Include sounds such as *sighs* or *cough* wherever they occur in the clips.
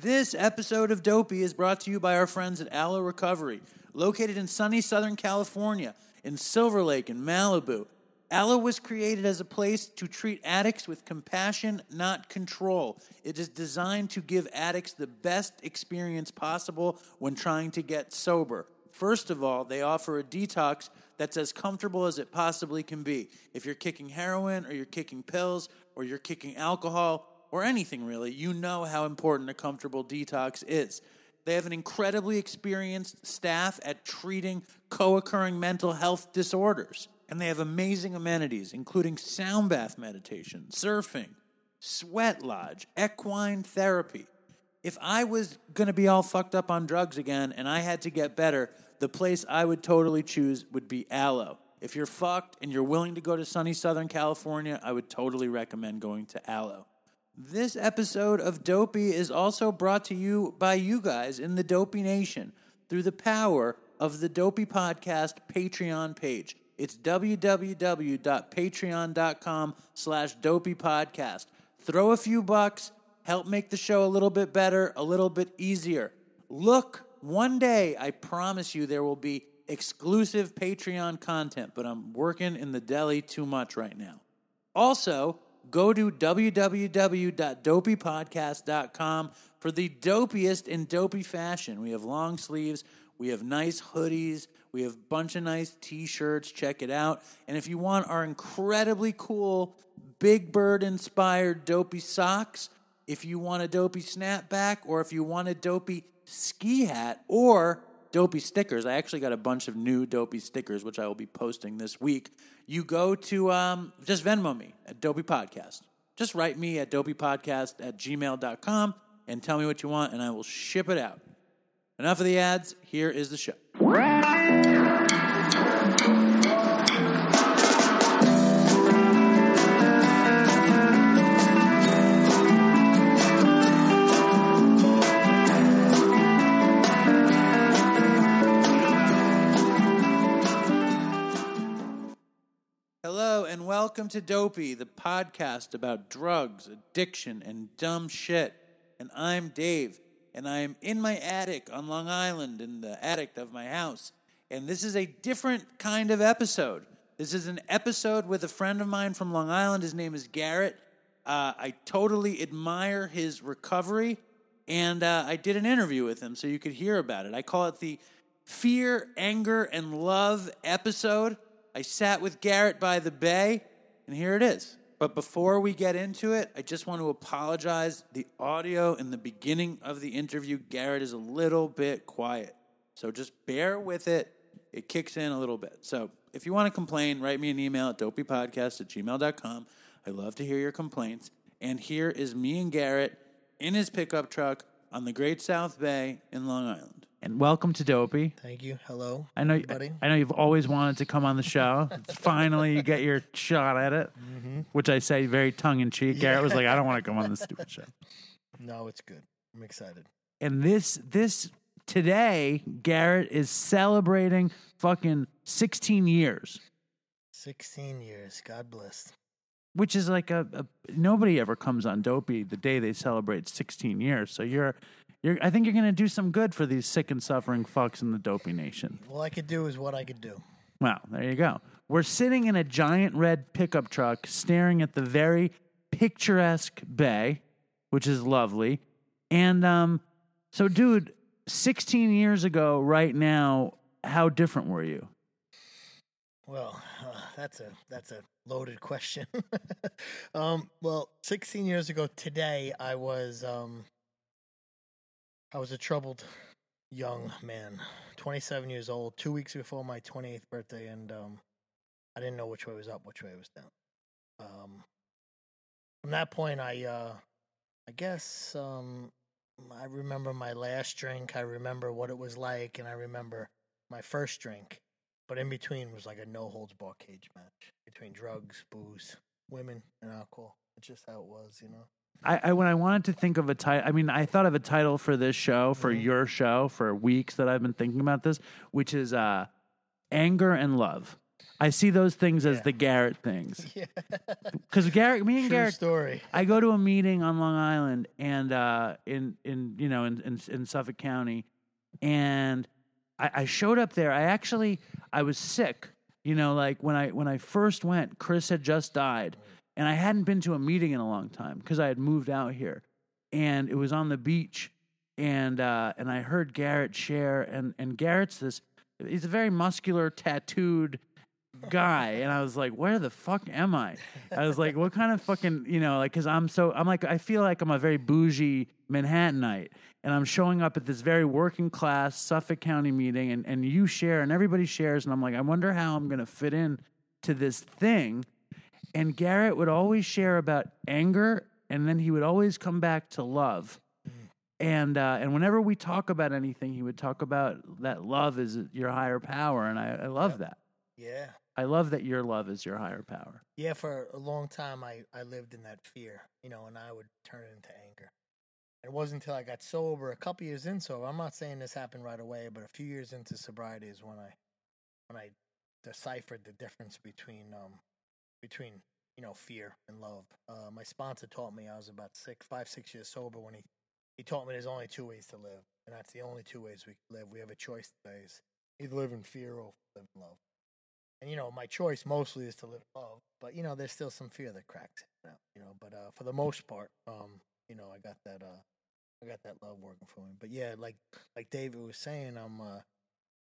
This episode of Dopey is brought to you by our friends at Aloe Recovery, located in sunny Southern California, in Silver Lake and Malibu. Aloe was created as a place to treat addicts with compassion, not control. It is designed to give addicts the best experience possible when trying to get sober. First of all, they offer a detox that's as comfortable as it possibly can be. If you're kicking heroin or you're kicking pills or you're kicking alcohol or anything really, you know how important a comfortable detox is. They have an incredibly experienced staff at treating co occurring mental health disorders. And they have amazing amenities, including sound bath meditation, surfing, sweat lodge, equine therapy. If I was going to be all fucked up on drugs again and I had to get better, the place I would totally choose would be Aloe. If you're fucked and you're willing to go to sunny Southern California, I would totally recommend going to Aloe. This episode of Dopey is also brought to you by you guys in the Dopey Nation through the power of the Dopey Podcast Patreon page. It's www.patreon.com slash dopey podcast. Throw a few bucks, help make the show a little bit better, a little bit easier. Look, one day, I promise you, there will be exclusive Patreon content, but I'm working in the deli too much right now. Also, go to www.dopeypodcast.com for the dopiest in dopey fashion. We have long sleeves, we have nice hoodies, we have a bunch of nice t-shirts. Check it out. And if you want our incredibly cool Big Bird inspired dopey socks, if you want a dopey snapback, or if you want a dopey ski hat, or dopey stickers. I actually got a bunch of new dopey stickers, which I will be posting this week. You go to um, just Venmo me at Dopey Podcast. Just write me at dopeypodcast at gmail.com and tell me what you want, and I will ship it out. Enough of the ads. Here is the show. Welcome to Dopey, the podcast about drugs, addiction, and dumb shit. And I'm Dave, and I am in my attic on Long Island, in the attic of my house. And this is a different kind of episode. This is an episode with a friend of mine from Long Island. His name is Garrett. Uh, I totally admire his recovery, and uh, I did an interview with him so you could hear about it. I call it the Fear, Anger, and Love episode. I sat with Garrett by the bay, and here it is. But before we get into it, I just want to apologize. The audio in the beginning of the interview, Garrett is a little bit quiet. So just bear with it. It kicks in a little bit. So if you want to complain, write me an email at dopeypodcast at gmail.com. I love to hear your complaints. And here is me and Garrett in his pickup truck on the Great South Bay in Long Island. And welcome to Dopey. Thank you. Hello. I know, everybody. I know you've always wanted to come on the show. Finally, you get your shot at it, mm-hmm. which I say very tongue in cheek. Garrett was like, "I don't want to come on this stupid show." No, it's good. I'm excited. And this, this today, Garrett is celebrating fucking 16 years, 16 years. God bless. Which is like a, a nobody ever comes on Dopey the day they celebrate 16 years. So you're, you're. I think you're gonna do some good for these sick and suffering fucks in the Dopey Nation. All I could do is what I could do. Well, there you go. We're sitting in a giant red pickup truck staring at the very picturesque bay, which is lovely. And um so dude, 16 years ago right now, how different were you? Well, *sighs* that's a that's a loaded question. *laughs* um, well, 16 years ago today, I was um, I was a troubled young man, 27 years old, two weeks before my 28th birthday, and um, I didn't know which way was up, which way was down. Um, from that point, I uh, I guess um, I remember my last drink. I remember what it was like, and I remember my first drink. But in between was like a no holds bar cage match between drugs, booze, women, and alcohol. It's just how it was, you know. I, I when I wanted to think of a title, I mean, I thought of a title for this show, for your show, for weeks that I've been thinking about this, which is uh, anger and love. I see those things as the Garrett things. *laughs* Yeah. Because Garrett, me and True Garrett, story. I go to a meeting on Long Island and uh, in in you know in, in in Suffolk County, and I, I showed up there. I actually I was sick. You know, like when I when I first went, Chris had just died, and I hadn't been to a meeting in a long time because I had moved out here, and it was on the beach, and uh, and I heard Garrett share, and and Garrett's this. He's a very muscular, tattooed guy and i was like where the fuck am i i was like what kind of fucking you know like because i'm so i'm like i feel like i'm a very bougie manhattanite and i'm showing up at this very working class suffolk county meeting and, and you share and everybody shares and i'm like i wonder how i'm going to fit in to this thing and garrett would always share about anger and then he would always come back to love and uh, and whenever we talk about anything he would talk about that love is your higher power and i, I love that Yeah. I love that your love is your higher power. Yeah, for a long time I, I lived in that fear, you know, and I would turn it into anger. It wasn't until I got sober, a couple years in sober. I'm not saying this happened right away, but a few years into sobriety is when I when I deciphered the difference between um between you know fear and love. Uh, my sponsor taught me I was about six, five, six years sober when he he taught me there's only two ways to live, and that's the only two ways we live. We have a choice today: is either live in fear or live in love. And you know, my choice mostly is to live in love, but you know, there's still some fear that cracks. You know, but uh, for the most part, um, you know, I got that uh, I got that love working for me. But yeah, like like David was saying, I'm uh,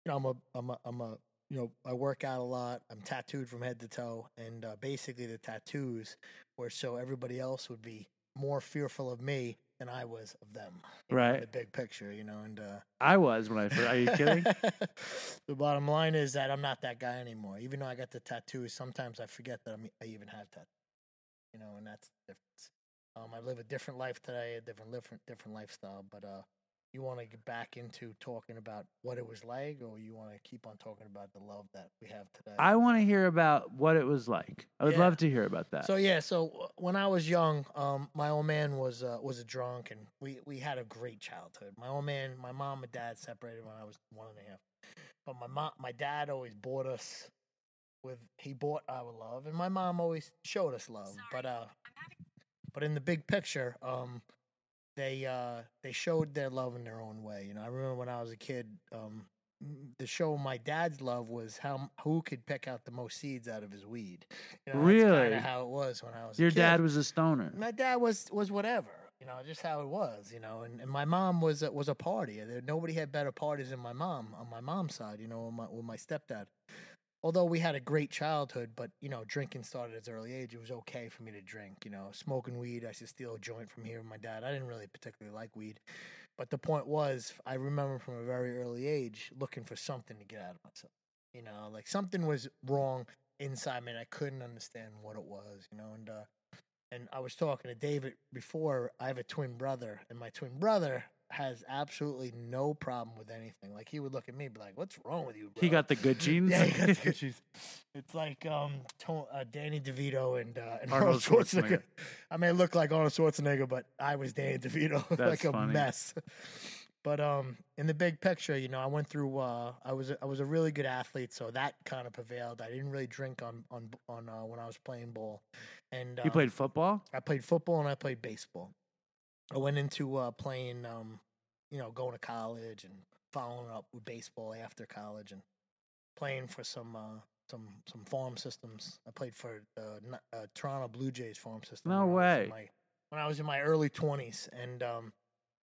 you know, I'm a I'm a I'm a you know, I work out a lot. I'm tattooed from head to toe, and uh, basically the tattoos were so everybody else would be more fearful of me than I was of them. know, Right. The big picture, you know, and uh, I was when I first. Are you kidding? *laughs* the bottom line is that I'm not that guy anymore. Even though I got the tattoos, sometimes I forget that I'm, I even have tattoos. You know, and that's the difference. Um, I live a different life today, a different, different, different lifestyle. But uh, you want to get back into talking about what it was like, or you want to keep on talking about the love that we have today? I want to hear about what it was like. I would Yeah. love to hear about that. So yeah, so uh, when I was young, um, my old man was uh, was a drunk, and we we had a great childhood. My old man, my mom and dad separated when I was one and a half, but my mom, my dad always bought us with he bought our love, and my mom always showed us love. But uh, but in the big picture, um, they uh they showed their love in their own way. You know, I remember when I was a kid, um, the show my dad's love was how who could pick out the most seeds out of his weed. You know, Really? How it was when I was. a Your dad was a stoner. My dad was was whatever. You know, just how it was. You know, and, and my mom was a, was a party. Nobody had better parties than my mom on my mom's side. You know, with my, with my stepdad. Although we had a great childhood, but you know, drinking started at an early age. It was okay for me to drink. You know, smoking weed. I used to steal a joint from here with my dad. I didn't really particularly like weed, but the point was, I remember from a very early age looking for something to get out of myself. You know, like something was wrong inside me, and I couldn't understand what it was. You know, and uh, and I was talking to David before. I have a twin brother, and my twin brother has absolutely no problem with anything. Like he would look at me, and be like, "What's wrong with you?" Bro? *laughs* He got the good *laughs* genes. Yeah, he got the good shoes. It's like um, to- uh, Danny DeVito and uh, and Arnold Arnold Schwarzenegger. Schwarzenegger. *laughs* I may look like Arnold Schwarzenegger, but I was Danny DeVito, like a funny. mess. But um, in the big picture, you know, I went through. Uh, I was a, I was a really good athlete, so that kind of prevailed. I didn't really drink on on on uh, when I was playing ball, and You played football. I played football and I played baseball. I went into uh, playing, um, you know, going to college and following up with baseball after college and playing for some uh, some some farm systems. I played for uh, uh, Toronto Blue Jays farm system. No when way. in my- when I was in my early twenties, and um,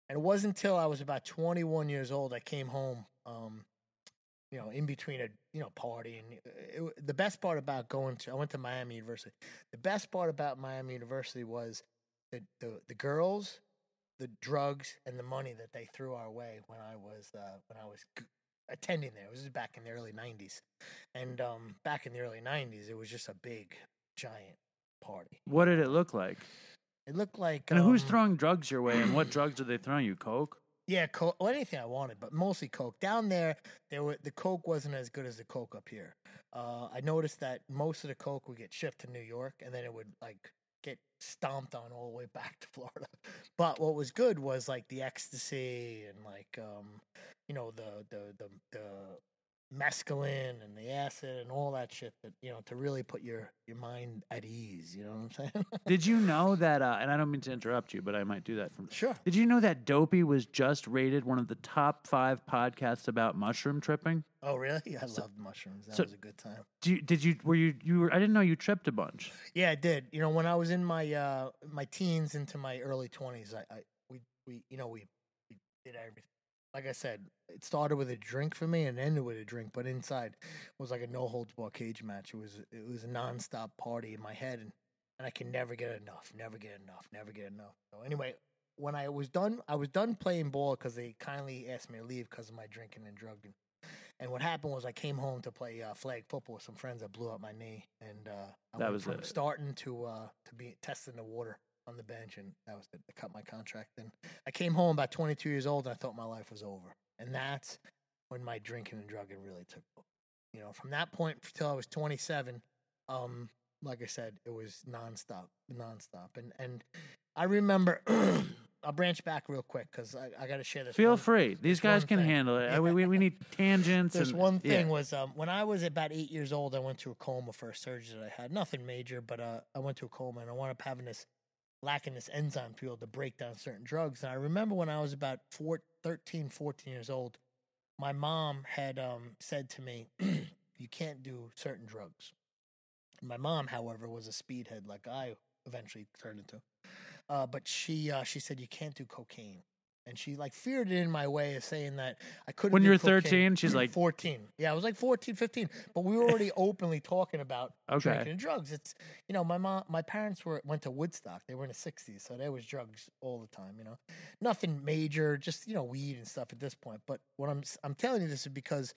and it wasn't until I was about twenty one years old I came home. Um, you know, in between a you know party and it, it, the best part about going to I went to Miami University. The best part about Miami University was the the, the girls, the drugs, and the money that they threw our way when I was uh, when I was g- attending there. It was back in the early '90s, and um, back in the early '90s, it was just a big, giant party. What did it look like? It looked like And who's um, throwing drugs your way? And what drugs are they throwing you? Coke. Yeah, coke. Well, anything I wanted, but mostly coke. Down there, there were the coke wasn't as good as the coke up here. Uh, I noticed that most of the coke would get shipped to New York, and then it would like get stomped on all the way back to *laughs* Florida. But what was good was like the ecstasy and like um, you know the the the the mescaline and the acid and all that shit that you know to really put your your mind at ease. You know what I'm saying? Did you *laughs* know that? Uh, and I don't mean to interrupt you, but I might do that from. sure. Did you know that Dopey was just rated one of the top five podcasts about mushroom tripping? Oh, really? I loved mushrooms. That so- was a good time. You, did you were you you were? I didn't know you tripped a bunch. Yeah, I did. You know, when I was in my uh my teens into my early twenties, I, I we we you know we, we did everything. Like I said, it started with a drink for me and ended with a drink, but inside it was like a no holds bar cage match. It was it was a nonstop party in my head, and and I can never get enough, never get enough, never get enough. So anyway, when I was done, I was done playing ball because they kindly asked me to leave because of my drinking and drugging. And what happened was I came home to play uh, flag football with some friends. I blew up my knee, and uh, I That was from it. starting to uh, to be testing the water on the bench, and that was it. I cut my contract. And I came home about 22 years old, and I thought my life was over. And that's when my drinking and drugging really took. over. You know, from that point until I was 27, um, like I said, it was nonstop, nonstop. And and I remember. *clears throat* I'll branch back real quick because I, I got to share this. Feel one- free. These guys can thing. handle it. Uh, *laughs* We, we, we need tangents. This and, one yeah. thing was um, when I was about eight years old, I went to a coma for a surgery that I had. Nothing major, but uh, I went to a coma and I wound up having this lacking this enzyme field to break down certain drugs. And I remember when I was about four, 13, 14 years old, my mom had um, said to me, *clears throat* You can't do certain drugs. My mom, however, was a speedhead like I eventually turned into. Uh, but she uh, she said you can't do cocaine, and she like feared it in my way of saying that I couldn't. When you were 13, she's like- *clears throat* 14. Yeah, I was like 14, 15, but we were eh. already openly talking about Okay. drinking and drugs. It's you know my mom, my parents were went to Woodstock. They were in the 60s, so there was drugs all the time. You know, nothing major, just you know weed and stuff at this point. But what I'm I'm telling you this is because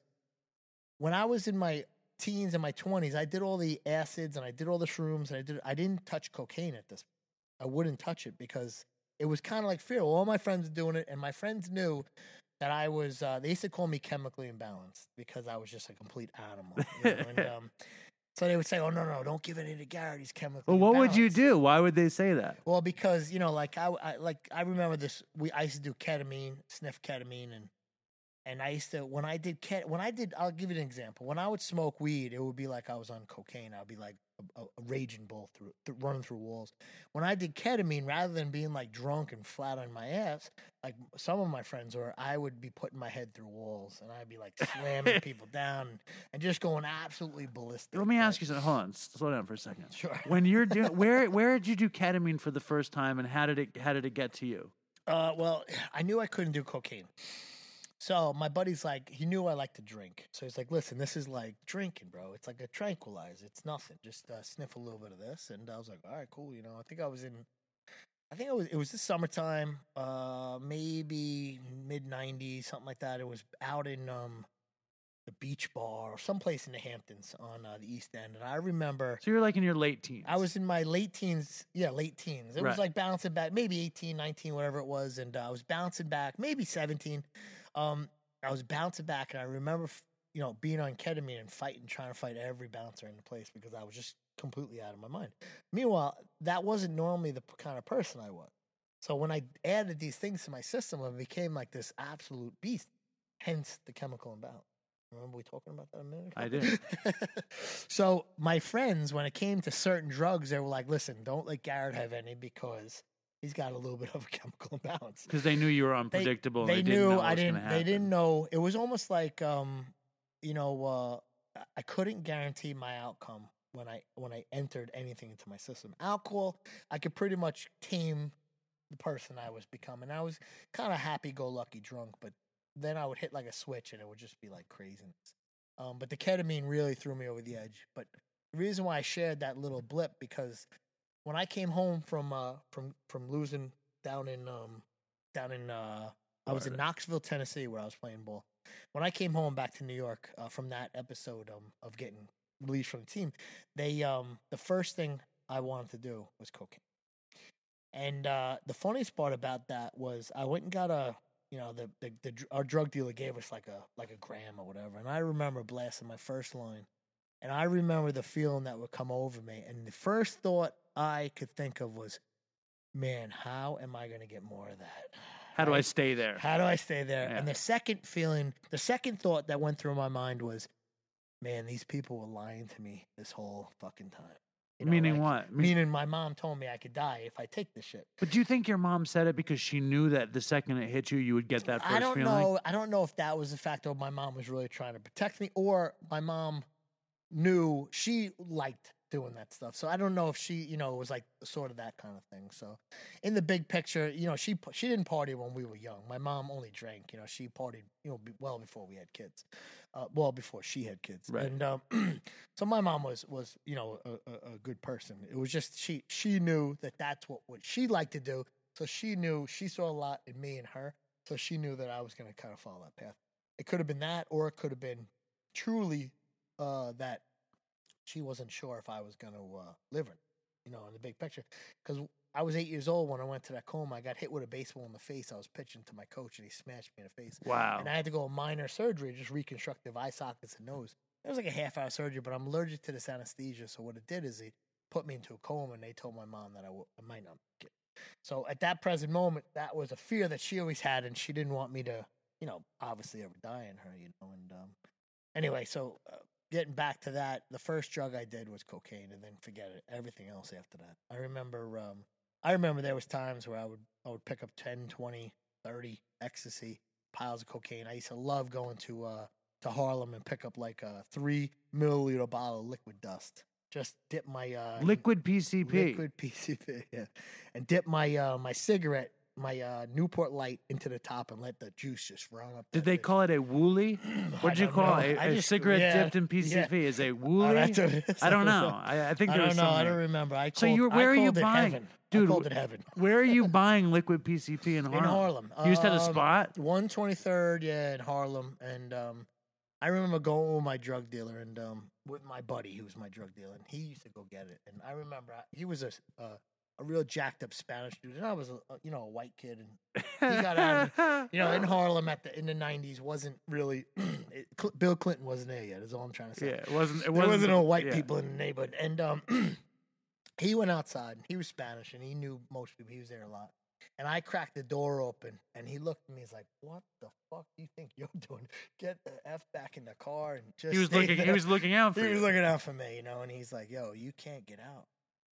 when I was in my teens and my 20s, I did all the acids and I did all the shrooms and I did I didn't touch cocaine at this. I wouldn't touch it because it was kind of like fear. All my friends were doing it, and my friends knew that I was. Uh, they used to call me chemically imbalanced because I was just a complete animal. You know? and, *laughs* um, so they would say, "Oh no, no, don't give any to Garrett. He's chemically." Well, what would you do? Why would they say that? Well, because you know, like I, I like I remember this. We I used to do ketamine, sniff ketamine, and and I used to when I did ket when I did. I'll give you an example. When I would smoke weed, it would be like I was on cocaine. I'd be like a, a, a raging bull through, th- running through walls. When I did ketamine, rather than being like drunk and flat on my ass, like some of my friends were, I would be putting my head through walls and I'd be like slamming *laughs* people down and just going absolutely ballistic. Let me ask you something. Hold on. Slow down for a second. Sure. *laughs* When you're doing, where where did you do ketamine for the first time, and how did it how did it get to you? Uh, well, I knew I couldn't do cocaine. So my buddy's like, he knew I like to drink. So he's like, listen, this is like drinking, bro. It's like a tranquilizer. It's nothing. Just uh, sniff a little bit of this. And I was like, all right, cool. You know, I think I was in, I think it was, it was the summertime, uh, maybe mid 90s, something like that. It was out in, um, the beach bar or someplace in the Hamptons on uh, the East End. And I remember So you're like in your late teens. I was in my late teens. Yeah, late teens. It Right. was like bouncing back, maybe 18, 19, whatever it was. And uh, I was bouncing back, maybe 17. Um, I was bouncing back, and I remember, you know, being on ketamine and fighting, trying to fight every bouncer in the place because I was just completely out of my mind. Meanwhile, that wasn't normally the kind of person I was. So when I added these things to my system, I became like this absolute beast. Hence the chemical imbalance. Remember we talking about that a minute ago? I did. *laughs* so my friends, when it came to certain drugs, they were like, "Listen, don't let Garrett have any because he's got a little bit of a *laughs* chemical imbalance." because they knew you were unpredictable. they they didn't knew know I didn't. They didn't know. It was almost like, um, you know, uh, I- I couldn't guarantee my outcome when I when I entered anything into my system. Alcohol, I could pretty much tame the person I was becoming. I was kind of happy-go-lucky drunk, but then I would hit like a switch and it would just be like craziness. Um, but the ketamine really threw me over the edge. But the reason why I shared that little blip because when I came home from uh, from from losing down in um, down in uh, I was in Knoxville, Tennessee, where I was playing ball. When I came home back to New York uh, from that episode um, of getting released from the team, they um, the first thing I wanted to do was cocaine. And uh, the funniest part about that was I went and got a you know the, the the our drug dealer gave us like a like a gram or whatever, and I remember blasting my first line, and I remember the feeling that would come over me, and the first thought I could think of was, man, how am I going to get more of that? How do I stay there? How do I stay there? Yeah. And the second feeling, the second thought that went through my mind was, man, these people were lying to me this whole fucking time. You know, Meaning like, what? Meaning my mom told me I could die if I take this shit. But do you think your mom said it because she knew that the second it hit you, you would get that first I don't feeling? know. I don't know if that was the fact or my mom was really trying to protect me, or my mom knew she liked doing that stuff. So I don't know if she, you know, it was like sort of that kind of thing. So in the big picture, you know, she she didn't party when we were young. My mom only drank. You know, she partied, you know, well before we had kids. Uh, well before she had kids. Right. And um, *clears throat* so my mom was was you know a, a, a good person. It was just she she knew that that's what what she liked to do. So she knew she saw a lot in me and her. So she knew that I was going to kind of follow that path. It could have been that, or it could have been truly uh, that she wasn't sure if I was going to uh, live or, you know, in the big picture. Because I was eight years old when I went to that coma. I got hit with a baseball in the face. I was pitching to my coach, and he smashed me in the face. Wow. And I had to go a minor surgery, just reconstructive eye sockets and nose. It was like a half hour surgery, but I'm allergic to this anesthesia. So what it did is it put me into a coma, and they told my mom that I, w- I might not make it. So at that present moment, that was a fear that she always had, and she didn't want me to, you know, obviously ever die in her, you know. And um, anyway, so uh, getting back to that, the first drug I did was cocaine, and then forget it. Everything else after that. I remember, um, I remember there was times where I would I would pick up 10, 20, 30 ecstasy piles of cocaine. I used to love going to uh to Harlem and pick up like a three milliliter bottle of liquid dust. Just dip my uh Liquid PCP. liquid PCP, *laughs* yeah, and dip my uh my cigarette, my uh Newport Light into the top and let the juice just run up. Did they call it a wooly? *clears throat* What did you call know. it? I A, a just- cigarette yeah, dipped in yeah. PCP is a *laughs* Oh, wooly? what. I don't know. *laughs* I, I think I there don't know. I don't remember. I called, So you- I where are you buying- heaven. Dude, I called it heaven. Where are you *laughs* buying liquid PCP in Harlem? in Harlem. You just had a Um, spot? 123rd, yeah, in Harlem. And um, I remember going with my drug dealer and um, with my buddy, who was my drug dealer, and he used to go get it. And I remember I, he was a, uh, a real jacked up Spanish dude, and I was, a, you know, a white kid. And *laughs* he got out of you know, in Harlem at the in the '90s wasn't really *clears throat* it, Cl- Bill Clinton wasn't there yet. Is all I'm trying to say. yeah, it wasn't. It There wasn't, wasn't no white yeah. people in the neighborhood. And um, *clears throat* he went outside. And he was Spanish, and he knew most people. He was there a lot. And I cracked the door open, and he looked at me. He's like, "What the fuck do you think *laughs* you're doing? Get the f back in the car and just." He was looking. He was looking out *laughs* for He you. was looking out for me, you know. And he's like, "Yo, you can't get out.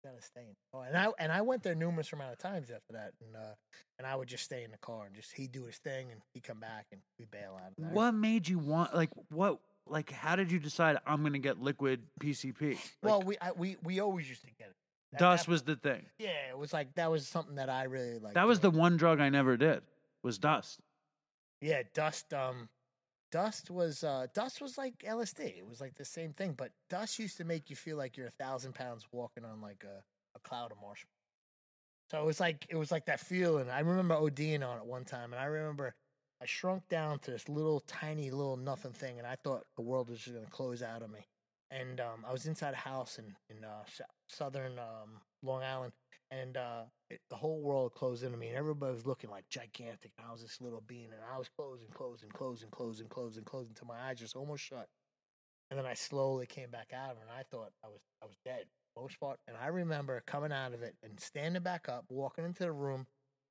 Gotta stay in." Oh, and I and I went there numerous amount of times after that, and uh, and I would just stay in the car and just he'd do his thing, and he'd come back, and we bail out. What made you want? Like what? Like how did you decide I'm going to get liquid PCP? Like, well, we I, we we always used to get it. At dust that was the thing. Yeah, it was like that was something that I really like. That was the one drug I never did. Was dust. yeah. Dust, um, dust was uh, dust was like LSD. It was like the same thing, but dust used to make you feel like you're a thousand pounds walking on like a, a cloud of marshmallows. So it was like it was like that feeling. I remember ODing on it one time, and I remember I shrunk down to this little tiny little nothing thing, and I thought the world was just gonna close out of me. And um, I was inside a house in in uh, southern um, Long Island, and uh, it, the whole world closed in on me, and everybody was looking like gigantic. And I was this little being, and I was closing, closing, closing, closing, closing, closing until my eyes just almost shut. And then I slowly came back out of it, and I thought I was I was dead most part. And I remember coming out of it and standing back up, walking into the room,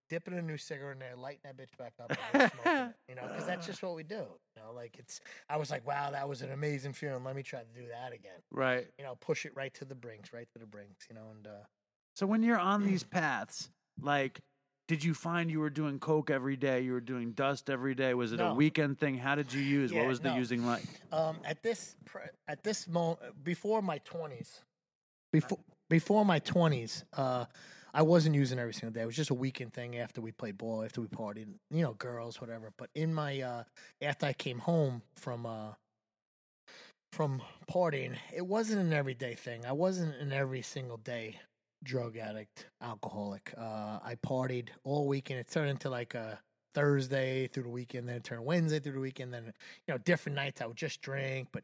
dipping a new cigarette in there, lighting that bitch back up, and smoking it. You know, because that's just *laughs* what we do. You know, like it's. I was like, wow, that was an amazing feeling. Let me try to do that again. Right. You know, push it right to the brinks, right to the brinks. You know, and uh, So when you're on these paths, like, did you find you were doing coke every day? You were doing dust every day. Was it a weekend thing? How did you use? Yeah, what was the no. using like? Um, at this pre- at this moment, before my twenties, before before my twenties, uh, I wasn't using every single day. It was just a weekend thing after we played ball, after we partied, you know, girls, whatever. But in my uh, after I came home from uh, from partying, it wasn't an everyday thing. I wasn't an every single day drug addict, alcoholic. Uh, I partied all weekend. It turned into like a Thursday through the weekend, then it turned Wednesday through the weekend, then you know, different nights I would just drink, but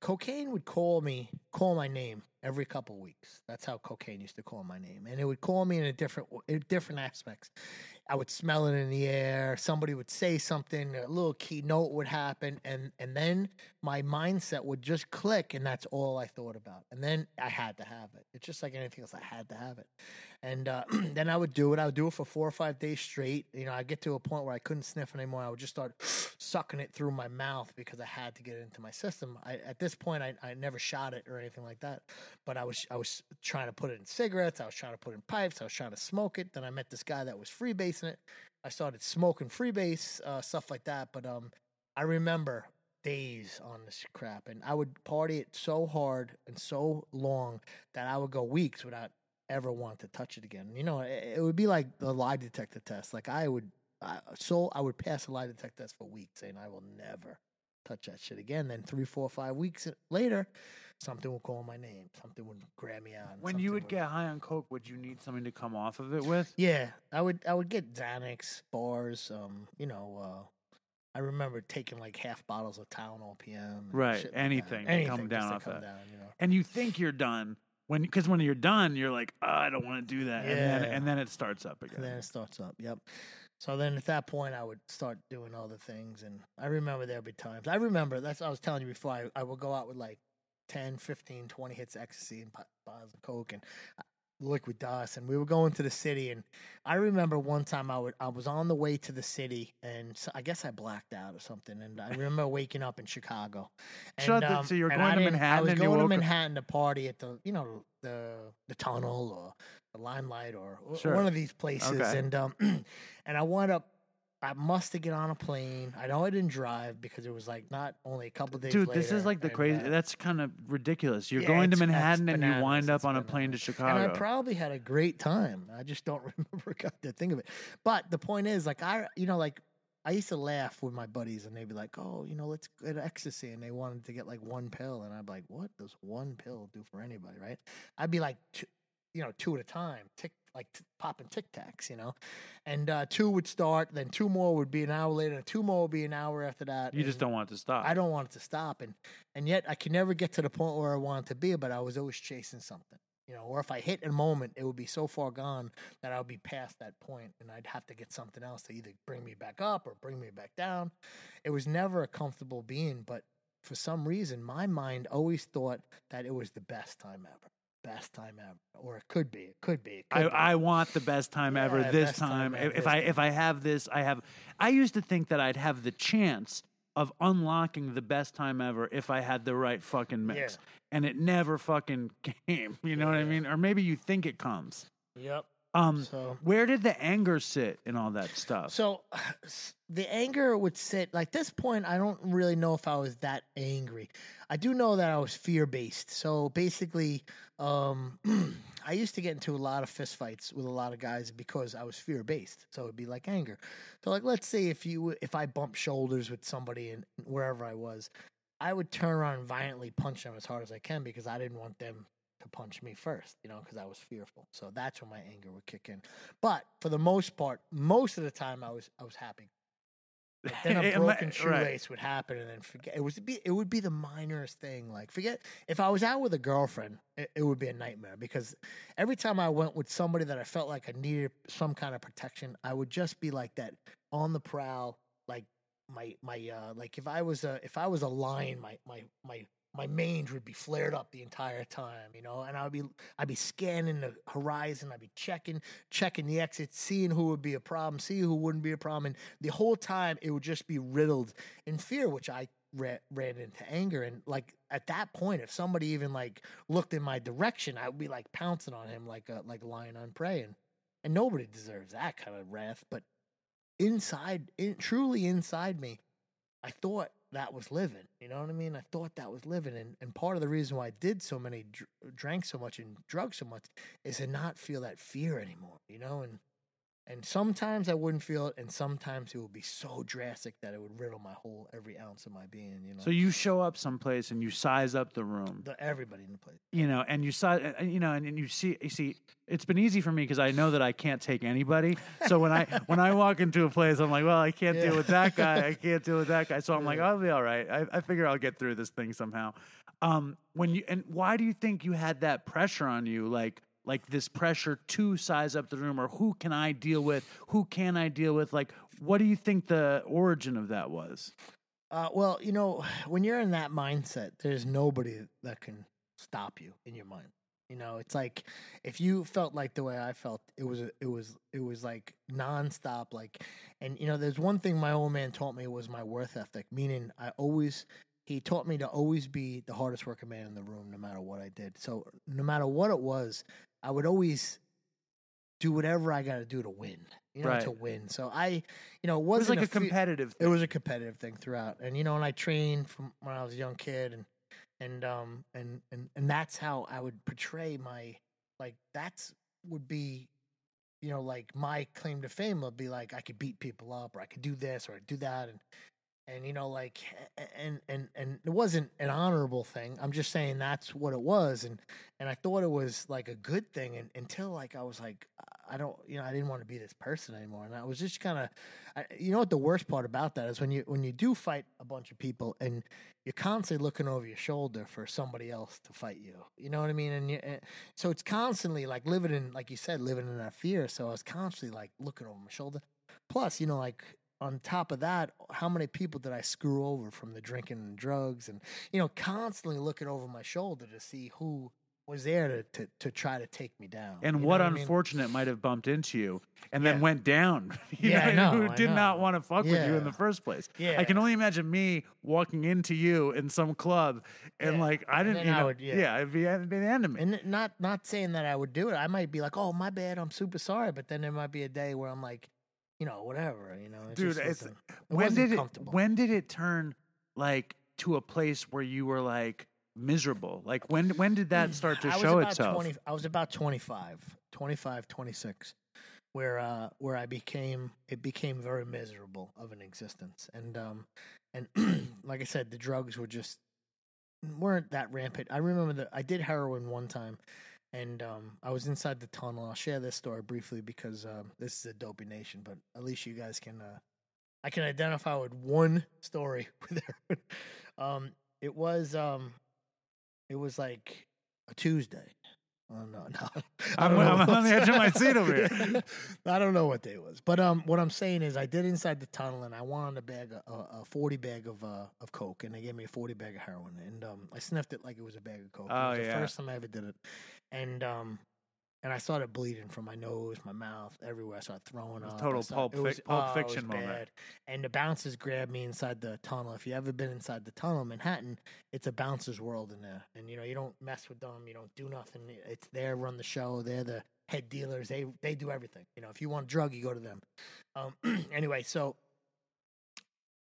cocaine would call me, call my name every couple weeks. That's how cocaine used to call my name, and it would call me in a different, different aspects. I would smell it in the air. Somebody would say something. A little keynote would happen, and and then my mindset would just click, and that's all I thought about. And then I had to have it. It's just like anything else. I had to have it. And uh, *clears throat* then I would do it. I would do it for four or five days straight. You know, I get to a point where I couldn't sniff anymore. I would just start *sniffs* sucking it through my mouth because I had to get it into my system. I, at this point, I, I never shot it or anything like that. But I was I was trying to put it in cigarettes. I was trying to put it in pipes. I was trying to smoke it. Then I met this guy that was freebasing it. I started smoking freebase uh, stuff like that. But um, I remember days on this crap, and I would party it so hard and so long that I would go weeks without ever want to touch it again. You know, it, it would be like the lie detector test. Like I would, I, so I would pass a lie detector test for weeks, saying I will never touch that shit again. Then three, four, five weeks later, something would call my name. Something would grab me on. When you something would get high on coke, would you need something to come off of it with? yeah, I would, I would get Xanax bars. Um, you know, uh, I remember taking like half bottles of Tylenol PM. Right, shit like anything to come down off come that. down, you know. And you think you're done when because when you're done, you're like, oh, I don't want to do that, and then and then it starts up again. And then it starts up. Yep. So then at that point, I would start doing other things. And I remember there'd be times. I remember, that's I was telling you before, I, I would go out with like 10, 15, 20 hits of ecstasy and bottles of Coke and liquid dust. And we were going to the city. And I remember one time I, would, I was on the way to the city and so I guess I blacked out or something. And I remember waking up in Chicago. And, Shut the- so you were and going I to Manhattan I was and going to Manhattan to party at the, you know, the the tunnel or the limelight or or Sure. one of these places. Okay. And um, *clears throat* and I wound up. I must have get on a plane. I know I didn't drive because it was like not only a couple days. Dude, this is like the crazy. That's kind of ridiculous. You're yeah, going to Manhattan and you wind up on a plane to. Chicago. And I probably had a great time. I just don't *laughs* remember got to think of it. But the point is, like I, you know, like I used to laugh with my buddies, and they'd be like, "Oh, you know, let's get ecstasy," and they wanted to get like one pill, and I'd be like, "What does one pill do for anybody?" Right? I'd be like, you know, two at a time, tick like t- popping tic tacs, you know, and uh, two would start, then two more would be an hour later, and two more would be an hour after that. you just don't want it to stop. I don't want it to stop, and and yet I could never get to the point where I wanted to be. But I was always chasing something, you know. Or if I hit a moment, it would be so far gone that I would be past that point, and I'd have to get something else to either bring me back up or bring me back down. It was never a comfortable being, but for some reason, my mind always thought that it was the best time ever, best time ever, or it could be, it could be. It I, be. I want the best time ever this time time. ever if this I time. if I have this, I have. I used to think that I'd have the chance of unlocking the best time ever if I had the right fucking mix, Yeah. and it never fucking *laughs* came. You know what I mean? Or maybe you think it comes. Yep. Um, So where did the anger sit in all that stuff? So the anger would sit like this point. I don't really know if I was that angry. I do know that I was fear based. So basically, um, *clears throat* I used to get into a lot of fistfights with a lot of guys because I was fear based. So it'd be like anger. So like, let's say if you if I bumped shoulders with somebody and wherever I was, I would turn around and violently punch them as hard as I can because I didn't want them to punch me first, you know, because I was fearful. So that's when my anger would kick in. But for the most part, most of the time, I was I was happy. But then a *laughs* broken right. shoelace would happen, and then forget it was be it would be the minorest thing. Like forget if I was out with a girlfriend, it, it would be a nightmare because every time I went with somebody that I felt like I needed some kind of protection, I would just be like that on the prowl, like my my uh like if I was a if I was a lion, my my my my mange would be flared up the entire time, you know, and I'd be I'd be scanning the horizon, I'd be checking checking the exits, seeing who would be a problem, seeing who wouldn't be a problem, and the whole time it would just be riddled in fear, which I ra- ran into anger, and like at that point, if somebody even like looked in my direction, I would be like pouncing on him like a like lion on prey, and and nobody deserves that kind of wrath, but inside, in, truly inside me, I thought that was living. You know what I mean? I thought that was living, and and part of the reason why I did so many, dr- drank so much, and drug so much, is to not feel that fear anymore. You know, and and sometimes I wouldn't feel it, and sometimes it would be so drastic that it would riddle my whole every ounce of my being. You know, so you show up someplace and you size up the room. the, everybody in the place. you know, and you uh, you know, and, and you see, you see, it's been easy for me because I know that I can't take anybody. So when I *laughs* when I walk into a place, I'm like, well, I can't deal with that guy. I can't deal with that guy. So I'm like, I'll be all right. I, I figure I'll get through this thing somehow. Um, when you and why do you think you had that pressure on you, like like this pressure to size up the room, or who can I deal with? Who can I deal with? Like, what do you think the origin of that was? Uh, well, you know, when you're in that mindset, there's nobody that can stop you in your mind. You know, it's like if you felt like the way I felt, it was it was it was like nonstop. Like, and you know, there's one thing my old man taught me was my worth ethic. Meaning, I always he taught me to always be the hardest working man in the room, no matter what I did. So no matter what it was, I would always do whatever I got to do to win. You know, Right. to win. So I, you know, it It was wasn't like a fe- competitive. it was a competitive thing throughout and you know and i trained from when i was a young kid and and um and and and that's how i would portray my like that's would be you know like my claim to fame would be like i could beat people up or i could do this or i do that and and you know like and and and it wasn't an honorable thing i'm just saying that's what it was and and i thought it was like a good thing and, until like i was like i don't you know i didn't want to be this person anymore and i was just kind of you know what the worst part about that is when you when you do fight a bunch of people and you're constantly looking over your shoulder for somebody else to fight you. You know what I mean? And, you, and so it's constantly like living in, like you said, living in that fear. So I was constantly like looking over my shoulder. Plus, you know, like on top of that, how many people did I screw over from the drinking and drugs, and you know, constantly looking over my shoulder to see who was there to to, to try to take me down. and You know what I mean? unfortunate might have bumped into you and then Yeah. went down. *laughs* You Yeah, know, know, who did not want to fuck with you in the first place. Yeah. I can only imagine me walking into you in some club and Yeah. like I didn't, then you I would, yeah. yeah, it'd be, it'd be the end of me. And not not saying that I would do it. I might be like, "Oh, my bad. I'm super sorry." But then there might be a day where I'm like, you know, whatever. You know, it Dude, it's it when did it when did it turn like to a place where you were like miserable? Like when when did that *clears throat* start to I was show about itself? 20, I was about 25, 25, 26, where uh where I became it became very miserable of an existence. And um and *clears throat* like I said, the drugs were just weren't that rampant. I remember that I did heroin one time and um I was inside the tunnel. I'll share this story briefly because um this is a dopey nation, but at least you guys can uh I can identify with one story *laughs* with heroin. Um it was um it was like a Tuesday. Oh no, *laughs* no. I I'm- don't know I'm what on the edge of my seat over here. *laughs* I don't know what day it was, but um, what I'm saying is, I did inside the tunnel, and I wanted a bag, of, a, a 40 bag of uh of coke, and they gave me a 40 bag of heroin, and um, I sniffed it like it was a bag of coke. Oh, it was yeah. the first time I ever did it, and um, and I started bleeding from my nose, my mouth, everywhere. I started throwing up. total started- Pulp was- Pulp oh, Fiction moment. bad. And the bouncers grabbed me inside the tunnel. If you ever been inside the tunnel in Manhattan, it's a bouncer's world in there, and you know you don't mess with them. You don't do nothing. It's there run the show. They're the head dealers. They they do everything. You know, if you want a drug, you go to them. Um, *clears throat* anyway, so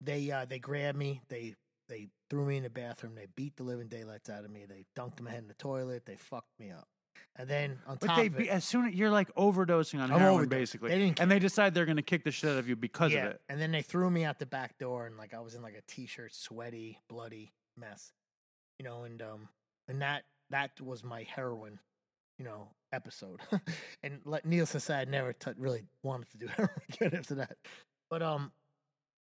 they uh, they grabbed me. They they threw me in the bathroom. They beat the living daylights out of me. They dunked my head in the toilet. They fucked me up. And then on But top they of it, as soon as you're like overdosing on I'm heroin, basically, They didn't and they decide they're going to kick the shit out of you because of it. and then they threw me out the back door, and like I was in like a t-shirt, sweaty, bloody mess, you know, and um, and that that was my heroin, you know, episode. *laughs* and like Neil said, I never t- really wanted to do *laughs* heroin again after that. But um,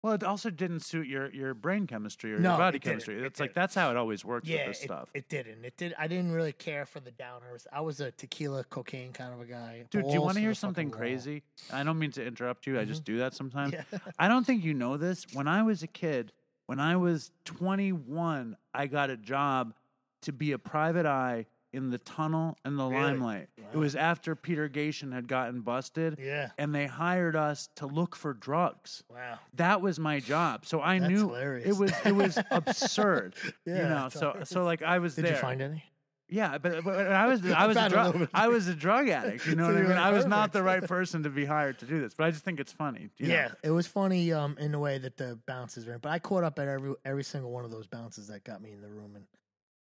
Well, it also didn't suit your your brain chemistry or No, your body it chemistry. It It's like that's how it always works yeah, with this it, stuff. it didn't. It did. I didn't really care for the downers. I was a tequila, cocaine kind of a guy. Dude, do you want to hear something crazy? I don't mean to interrupt you. I just mm-hmm. do that sometimes. Yeah. *laughs* I don't think you know this. When I was a kid, when I was 21, I got a job to be a private eye in the tunnel and the Really? limelight. It was after Peter Gatien had gotten busted, yeah. and they hired us to look for drugs. Wow. That was my job. So I That's knew hilarious. it was it was *laughs* absurd. Yeah, you know, so hilarious. so like I was Did there. Did you find any? Yeah, but, but I was *laughs* I was a drug. I was a drug addict. You *laughs* know So what I mean? were I was not the right person to be hired to do this, but I just think it's funny. you know? Yeah, it was funny um, in the way that the bounces ran, but I caught up at every every single one of those bounces that got me in the room, and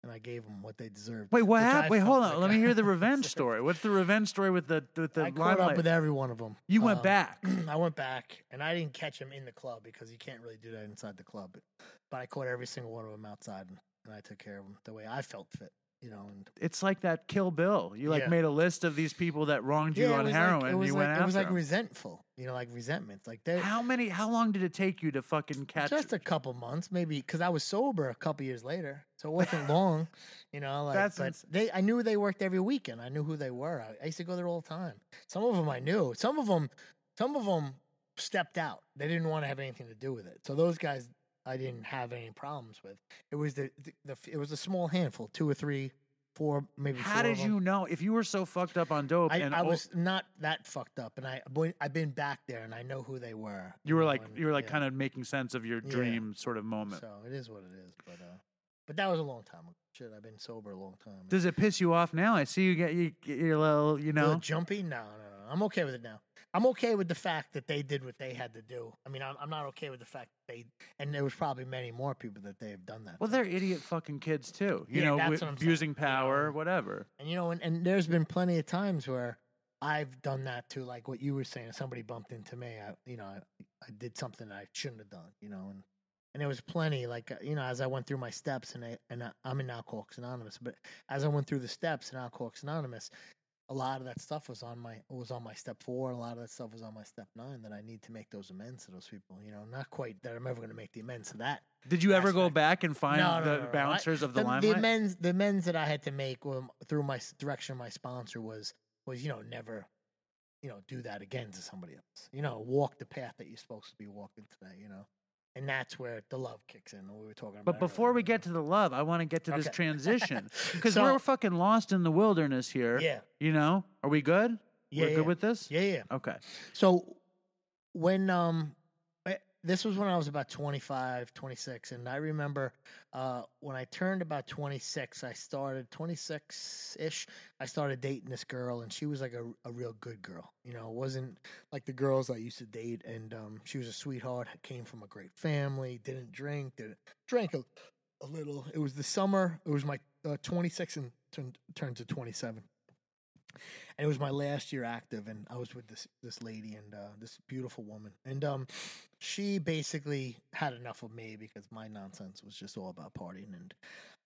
and I gave them what they deserved. Wait, what happened? Wait, hold on. like Let me hear the *laughs* revenge story. What's the revenge story with the with the I caught up with every one of them. You went Um, back. *clears throat* I went back, and I didn't catch him in the club because you can't really do that inside the club. But, but I caught every single one of them outside, and, and I took care of them the way I felt fit. You know, and It's like that Kill Bill. You like Yeah. made a list of these people that wronged you it on heroin. Like, it and was you like, went it was like 'em. resentful. You know, like resentments. Like they How many? How long did it take you to fucking catch? just a couple months, maybe, because I was sober a couple years later, so it wasn't *laughs* long. You know, like That's but they. I knew they worked every weekend. I knew who they were. I, I used to go there all the time. Some of them I knew. Some of them, some of them stepped out. They didn't want to have anything to do with it. So those guys, I didn't have any problems with. It was the, the, the it was a small handful, two or three four, maybe. How four did you know if you were so fucked up on dope I, and I o- was not that fucked up, and I I've been back there, and I know who they were. you were know, like and- you were like yeah. kind of making sense of your Yeah. dream sort of moment. So it is what it is, but uh, but that was a long time ago. Shit, I've been sober a long time. Does it piss you off now? I see you get you get your little, you know. jumpy? No, no, no. I'm okay with it now. I'm okay with the fact that they did what they had to do. I mean, I'm, I'm not okay with the fact that they, and there was probably many more people that they have done that. Well, to. they're idiot fucking kids too. You Yeah, know, that's with what I'm abusing saying, you power, whatever. And you know, and, and there's been plenty of times where I've done that too, like what you were saying. Somebody bumped into me. I, you know, I, I did something I shouldn't have done. You know, and and there was plenty, like uh, you know, as I went through my steps, and I and I, I'm in Alcoholics Anonymous, but as I went through the steps in Alcoholics Anonymous, a lot of that stuff was on my was on my step four, and a lot of that stuff was on my step nine. That I need to make those amends to those people. You know, not quite that I'm ever going to make the amends to that. Did you ever go back and find No, no, the no, no. I- bouncers of the, the, limelight? amends the amends that I had to make um, through my direction of my sponsor was was you know never you know do that again to somebody else you know walk the path that you're supposed to be walking today you know and that's where the love kicks in what we were talking about But before earlier. we get to the love, I want to get to this *laughs* transition because So- we're fucking lost in the wilderness here. yeah You know, are we good? yeah we're yeah. good with this. yeah yeah Okay. So when um this was when I was about 25, 26 and I remember uh when I turned about 26, I started 26ish, I started dating this girl and she was like a, a real good girl. You know, it wasn't like the girls I used to date and um she was a sweetheart, came from a great family, didn't drink, didn't drank a, a little. It was the summer, it was my uh, 26 and turned turned to 27 and it was my last year active and i was with this this lady and uh, this beautiful woman. And um she basically had enough of me because my nonsense was just all about partying and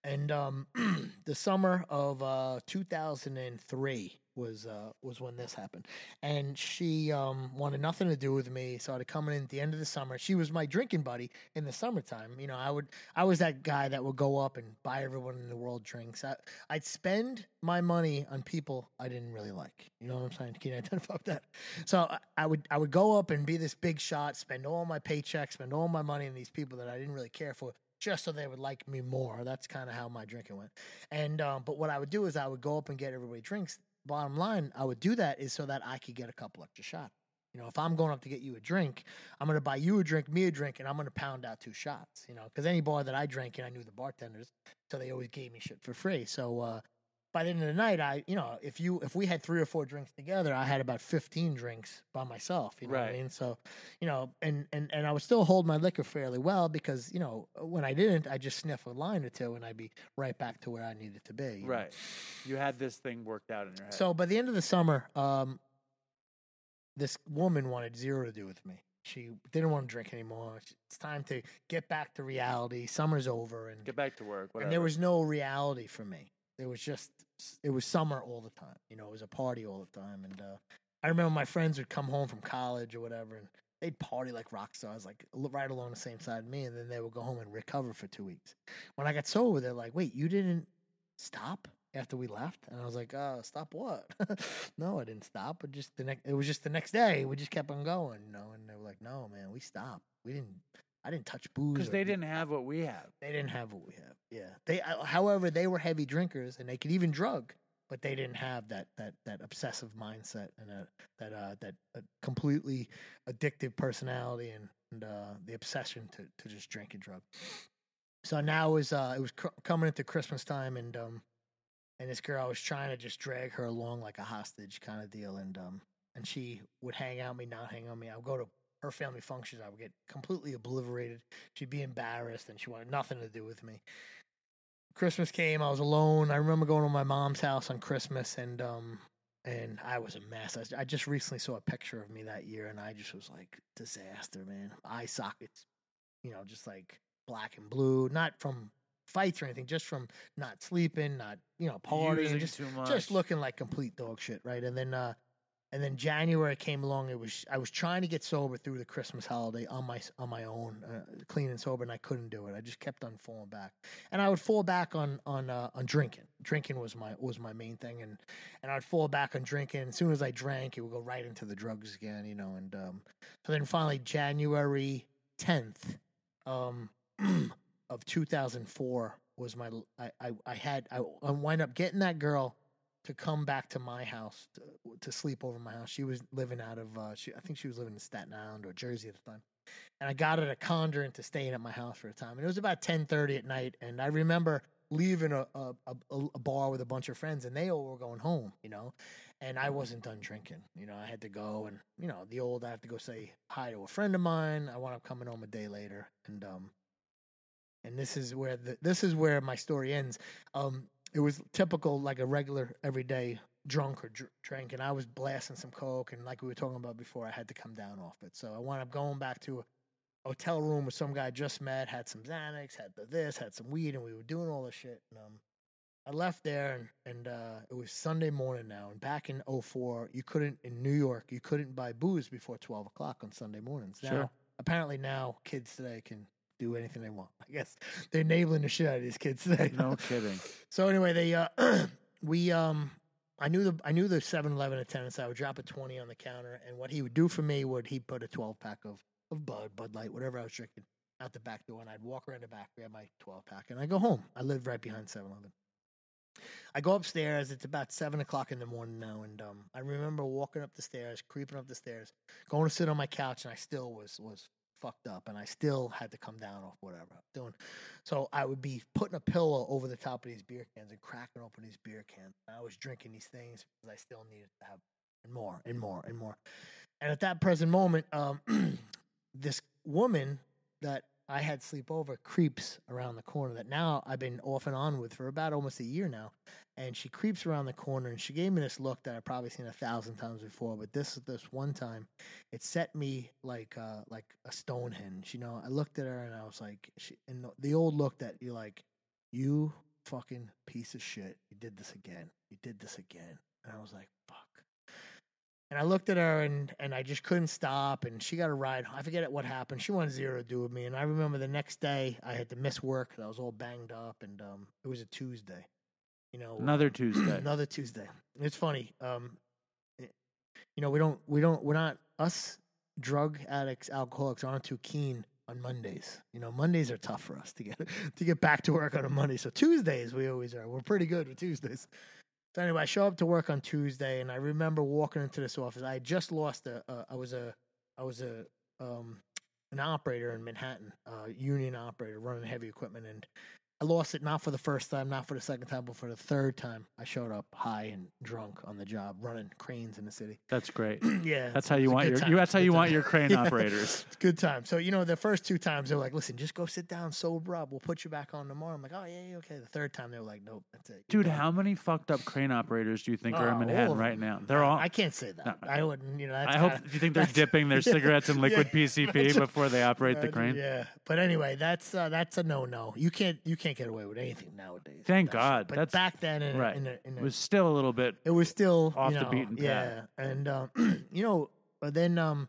and um *clears throat* the summer of uh 2003 was uh was when this happened. And she um wanted nothing to do with me started coming in at the end of the summer. She was my drinking buddy in the summertime. You know i would i was that guy that would go up and buy everyone in the world drinks. I, i'd spend my money on people i didn't really like. You know what i'm saying? *laughs* Can you identify with that? So I, I would i would go up and be this big shot spend all my paychecks spend all my money on these people that i didn't really care for just so they would like me more. That's kind of how my drinking went. And um, but what i would do is i would go up and get everybody drinks. Bottom line i would do that is so that i could get a couple extra shots. You know if i'm going up to get you a drink i'm going to buy you a drink me a drink and i'm going to pound out two shots you know because any bar that i drank in i knew the bartenders so they always gave me shit for free. So uh by the end of the night i you know if you if we had three or four drinks together i had about 15 drinks by myself you know what i mean so you know and and and i would still hold my liquor fairly well because you know when i didn't i just sniff a line or two and i'd be right back to where i needed to be you know? Right. You had this thing worked out in your head. So by the end of the summer, um, this woman wanted zero to do with me. She didn't want to drink anymore. It's time to get back to reality. Summer's over, and get back to work. Whatever. and there was no reality for me. There was just it was summer all the time. You know, it was a party all the time. And uh, I remember my friends would come home from college or whatever, and they'd party like rock stars, like right along the same side of me. And then they would go home and recover for two weeks. When I got sober, they're like, "Wait, you didn't stop after we left?" And I was like, "Uh, stop what? *laughs* no, I didn't stop. But just the next, it was just the next day. We just kept on going, you know." And they were like, "No, man, we stopped. We didn't." I didn't touch booze because they didn't have what we have. they didn't have what we have. Yeah. They, uh, however, they were heavy drinkers and they could even drug, but they didn't have that that that obsessive mindset and a, that uh that uh, completely addictive personality and, and uh the obsession to to just drink and drug. So now it was uh it was cr- coming into Christmas time and um and this girl I was trying to just drag her along like a hostage kind of deal and um and she would hang out me, not hang on me. I would go to her family functions. I would get completely obliterated. She'd be embarrassed and she wanted nothing to do with me. Christmas came, I was alone. I remember going to my mom's house on Christmas and um and I was a mess. I, I just recently saw a picture of me that year and I just was like disaster, man. Eye sockets, you know, just like black and blue, not from fights or anything, just from not sleeping, not, you know, partying, Using just just looking like complete dog shit, right? And then uh and then January came along. It was I was trying to get sober through the Christmas holiday on my on my own, uh, clean and sober, and I couldn't do it. I just kept on falling back, and I would fall back on on uh, on drinking. Drinking was my was my main thing, and and I'd fall back on drinking. As soon as I drank, it would go right into the drugs again, you know. And um, so then finally, January tenth um, *clears throat* of two thousand four, was my I had I, I wind up getting that girl to come back to my house to, to sleep over my house. She was living out of uh, she I think she was living in Staten Island or Jersey at the time. And I got her to conjure into staying at my house for a time. And it was about ten thirty at night. And I remember leaving a, a, a, a bar with a bunch of friends and they all were going home, you know. And I wasn't done drinking. You know, I had to go and you know, the old I have to go say hi to a friend of mine. I wound up coming home a day later. And um and this is where the this is where my story ends. Um, it was typical, like a regular everyday drunk or dr- drink, and I was blasting some coke, and like we were talking about before, I had to come down off it. So I wound up going back to a hotel room with some guy I just met, had some Xanax, had the this, had some weed, and we were doing all this shit. And um, I left there, and and uh, it was Sunday morning now. And back in 04, you couldn't in New York, you couldn't buy booze before twelve o'clock on Sunday mornings. Now, Sure. apparently now kids today can do anything they want. *laughs* I guess they're enabling the shit out of these kids today. No *laughs* kidding. So anyway, they uh *clears throat* we um I knew the I knew the 7-Eleven attendants. I would drop a 20 on the counter and what he would do for me would he put a 12 pack of of Bud, Bud Light, whatever I was drinking out the back door and I'd walk around the back, grab my 12 pack and I go home. I lived right behind 7-Eleven. I go upstairs. It's about seven o'clock in the morning now, and um, I remember walking up the stairs, creeping up the stairs, going to sit on my couch, and I still was was fucked up, and I still had to come down off whatever I was doing. So I would be putting a pillow over the top of these beer cans and cracking open these beer cans. I was drinking these things because I still needed to have more and more and more. And at that present moment, um, *clears throat* this woman that I had sleep over creeps around the corner that now I've been off and on with for about almost a year now. And she creeps around the corner and she gave me this look that I've probably seen a thousand times before, but this this one time it set me like uh like a Stonehenge. You know, I looked at her and I was like she and the old look that you're like, You fucking piece of shit. You did this again. You did this again. And I was like, fuck. And I looked at her and, and I just couldn't stop. And she got a ride. I forget what happened. She wanted zero to do with me. And I remember the next day I had to miss work. I was all banged up. And um, it was a Tuesday. You know, Another Tuesday. *clears throat* another Tuesday. It's funny. Um, it- you know, we don't, we don't, we're not us drug addicts, alcoholics aren't too keen on Mondays. You know, Mondays are tough for us to get *laughs* to get back to work on a Monday. So Tuesdays we always are. We're pretty good with Tuesdays. So anyway, I show up to work on Tuesday, and I remember walking into this office. I just lost a. Uh, I was a. I was a. Um, an operator in Manhattan, uh, union operator running heavy equipment, and I lost it not for the first time, not for the second time, but for the third time. I showed up high and drunk on the job, running cranes in the city. *clears throat* That's great. yeah, That's how you want your time. that's how you want your crane *laughs* Yeah. operators. It's a good time. So you know, the first two times they're like, "Listen, just go sit down, sober up. We'll put you back on tomorrow." I'm like, "Oh yeah, yeah, okay." The third time they were like, "Nope, that's it." Dude, how many fucked up crane operators do you think are Oh, in all Manhattan right now? They're all I can't say that. No, I wouldn't. You know, that's I hope. Do you think they're *laughs* dipping their cigarettes in liquid yeah, PCP before they operate the crane? Yeah, but anyway, that's uh, that's a no no. You can't you can't get away with anything nowadays. Thank That shit. God. But That's- back then, in, right. in, a, in a, It was still a little bit. it was still off you the know, beaten path. Yeah, and um, *clears throat* you know, but then um,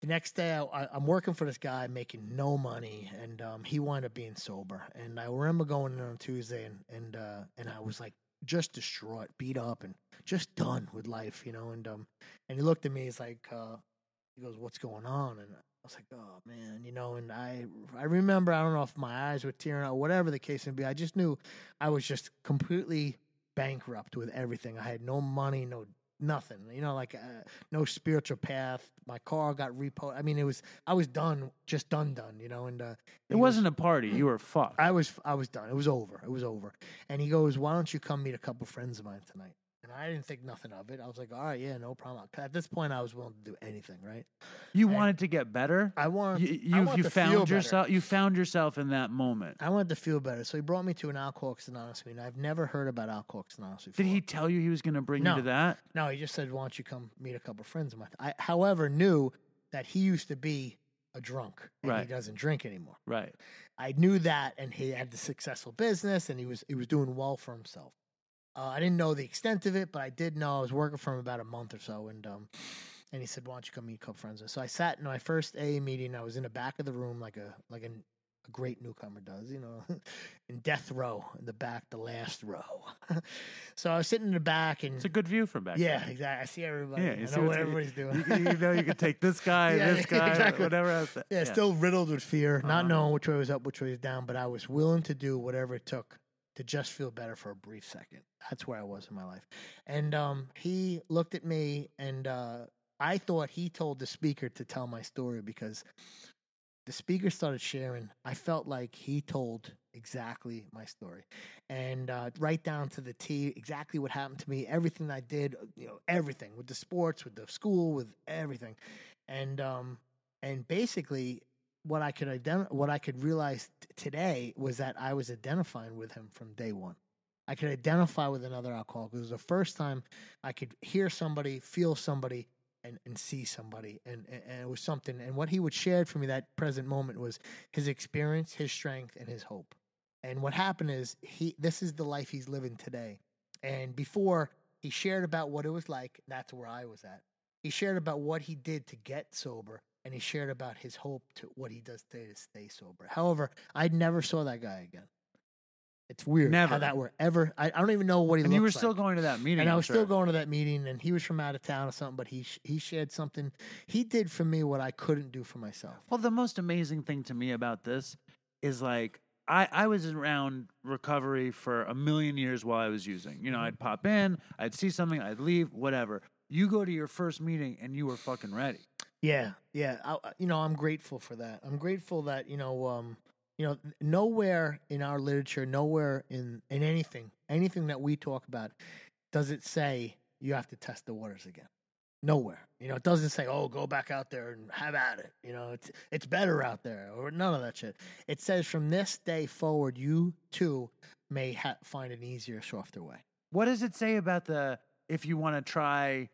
the next day I, I, I'm working for this guy making no money, and um, he wound up being sober. And I remember going in on Tuesday, and and uh, and I was like just distraught, beat up, and just done with life, you know. And um, and he looked at me, he's like, uh, he goes, "What's going on?" And I was like, "Oh man," you know. And I I remember I don't know if my eyes were tearing out, whatever the case may be. I just knew I was just completely bankrupt with everything. I had no money, no nothing. You know, like uh, no spiritual path. My car got repo. I mean, it was I was done, just done, done. You know, and uh, It wasn't a party. You were fucked. I was I was done. It was over. It was over. And he goes, "Why don't you come meet a couple friends of mine tonight?" And I didn't think nothing of it. I was like, "All right, yeah, no problem. At this point, I was willing to do anything. Right? You and- wanted to get better. I wanted. You I you, wanted you to feel found better. yourself. You found yourself in that moment. I wanted to feel better. So he brought me to an Alcoholics Anonymous meeting. I've never heard about Alcoholics Anonymous before. Did he tell you he was going to bring you to that? No, he just said, "Why don't you come meet a couple friends of mine?" I, however, knew that he used to be a drunk and he doesn't drink anymore. Right. I knew that, and he had the successful business, and he was he was doing well for himself. Uh, I didn't know the extent of it, but I did know I was working for him about a month or so, and um, and he said, "Why don't you come meet a couple friends?" So I sat in my first AA meeting. I was in the back of the room, like a like a, a great newcomer does, you know, *laughs* in death row in the back, the last row. *laughs* so I was sitting in the back and It's a good view from back. yeah, there. exactly. I see everybody. Yeah, I you know see what what's- everybody's doing. You, you know, you could take this *laughs* guy, Yeah, this guy, exactly. whatever else. yeah, still riddled with fear, not Uh-huh. knowing which way was up, which way was down, but I was willing to do whatever it took to just feel better for a brief second. That's where I was in my life. And um, he looked at me, and uh, I thought he told the speaker to tell my story because the speaker started sharing. I felt like he told exactly my story, and uh, right down to the T, exactly what happened to me, everything I did, you know, everything with the sports, with the school, with everything, and um, and basically what I could ident- what I could realize t- today was that I was identifying with him from day one. I could identify with another alcoholic. It was the first time I could hear somebody, feel somebody, and, and see somebody. And, and, and it was something. And what he would share for me that present moment was his experience, his strength, and his hope. And what happened is he this is the life he's living today. And before he shared about what it was like, that's where I was at. He shared about what he did to get sober, and he shared about his hope to what he does today to stay sober. However, I never saw that guy again. It's weird Never. how that were ever. I, I don't even know what he. Was. And you were still like. going to that meeting. And I was sure. still going to that meeting, and he was from out of town or something. But he he shared something. He did for me what I couldn't do for myself. Well, the most amazing thing to me about this is like I, I was around recovery for a million years while I was using. You know, Mhm. I'd pop in, I'd see something, I'd leave, whatever. You go to your first meeting and you were fucking ready. Yeah, yeah. I, you know, I'm grateful for that. I'm grateful that you know, um, you know, nowhere in our literature, nowhere in in anything, anything that we talk about, does it say you have to test the waters again. Nowhere. You know, it doesn't say, "Oh, go back out there and have at it." You know, it's it's better out there, or none of that shit. It says from this day forward, you too may ha- find an easier, softer way. What does it say about the if you want to try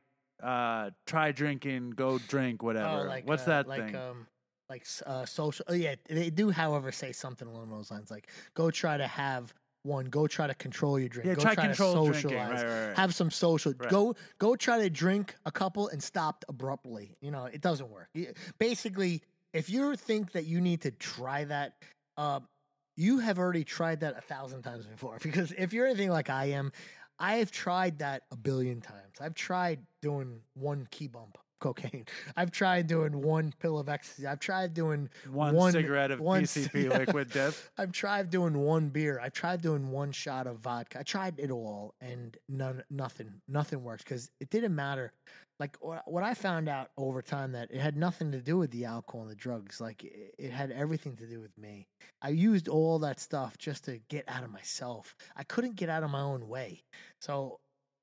uh try drinking, go drink, whatever? Oh, like, What's uh, that like, thing? Um, like uh, social. Oh, yeah, they do, however, say something along those lines. Like, go try to have one. Go try to control your drink. yeah, go try, try control to socialize. Right, right, right. Have some social. Go go try to drink a couple and stop abruptly. You know, it doesn't work. Basically, if you think that you need to try that, um, you have already tried that a thousand times before. *laughs* Because if you're anything like I am, I have tried that a billion times. I've tried doing one key bump cocaine. *laughs* I've tried doing one pill of ecstasy. I've tried doing one, one- cigarette of one PCP *laughs* liquid death. I've tried doing one beer. I've tried doing one shot of vodka. I tried it all, and none, nothing, nothing works because it didn't matter. Like what, what I found out over time that it had nothing to do with the alcohol and the drugs. Like it, it had everything to do with me. I used all that stuff just to get out of myself. I couldn't get out of my own way. So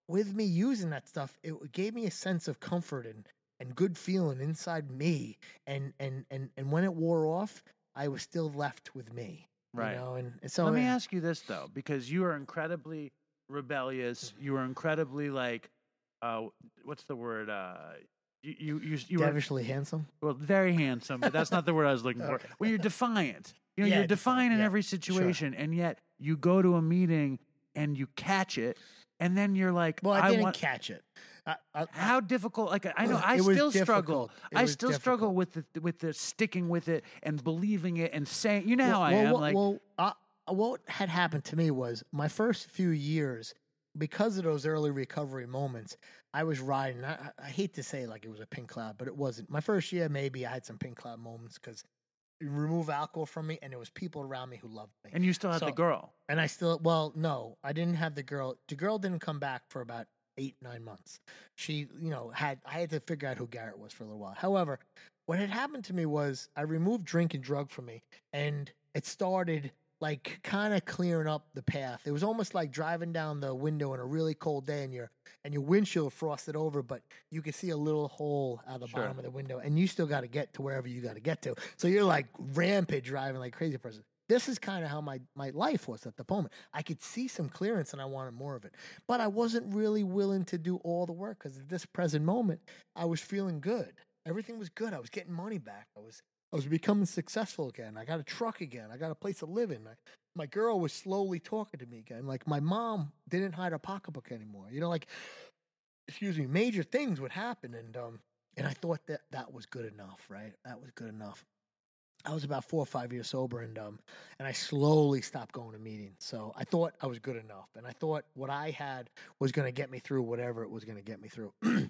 with me using that stuff, it gave me a sense of comfort and and good feeling inside me. And and and and when it wore off, I was still left with me. Right. You know, and, and so Let me ask you this though, because you are incredibly rebellious. Mm-hmm. You are incredibly like, uh, what's the word? Uh, you you you, you were devilishly handsome. well very handsome, but that's not the word I was looking for. *laughs* Okay. When you're defiant, you know, Yeah, you're defiant in yeah, every situation, and yet you go to a meeting and you catch it, and then you're like, Well, I, didn't want. catch it. I, I, how difficult? Like I know, I still struggle. I still struggle with the with the sticking with it and believing it and saying. You know well, how I well, am. well, like, well, uh, what had happened to me was my first few years, because of those early recovery moments, I was riding. I, I hate to say like it was a pink cloud, but it wasn't. My first year, maybe I had some pink cloud moments because remove alcohol from me, and there was people around me who loved me. and you still have the girl. And I still, well, no, I didn't have the girl. The girl didn't come back for about eight, nine months. She, you know, had, I had to figure out who Garrett was for a little while. However, what had happened to me was I removed drink and drug from me, and it started like kind of clearing up the path. It was almost like driving down the window on a really cold day, and your and your windshield frosted over, but you can see a little hole out of the Sure. bottom of the window, and you still got to get to wherever you got to get to. So you're like rampage driving like crazy person. This is kind of how my, my life was at the moment. I could see some clearance and I wanted more of it. But I wasn't really willing to do all the work because at this present moment, I was feeling good. Everything was good. I was getting money back. I was I was becoming successful again. I got a truck again. I got a place to live in. I, my girl was slowly talking to me again. Like my mom didn't hide her pocketbook anymore. You know, like excuse me, major things would happen, and um, and I thought that that was good enough, right? That was good enough. I was about four or five years sober, and um, and I slowly stopped going to meetings. So I thought I was good enough, and I thought what I had was going to get me through whatever it was going to get me through. *clears throat*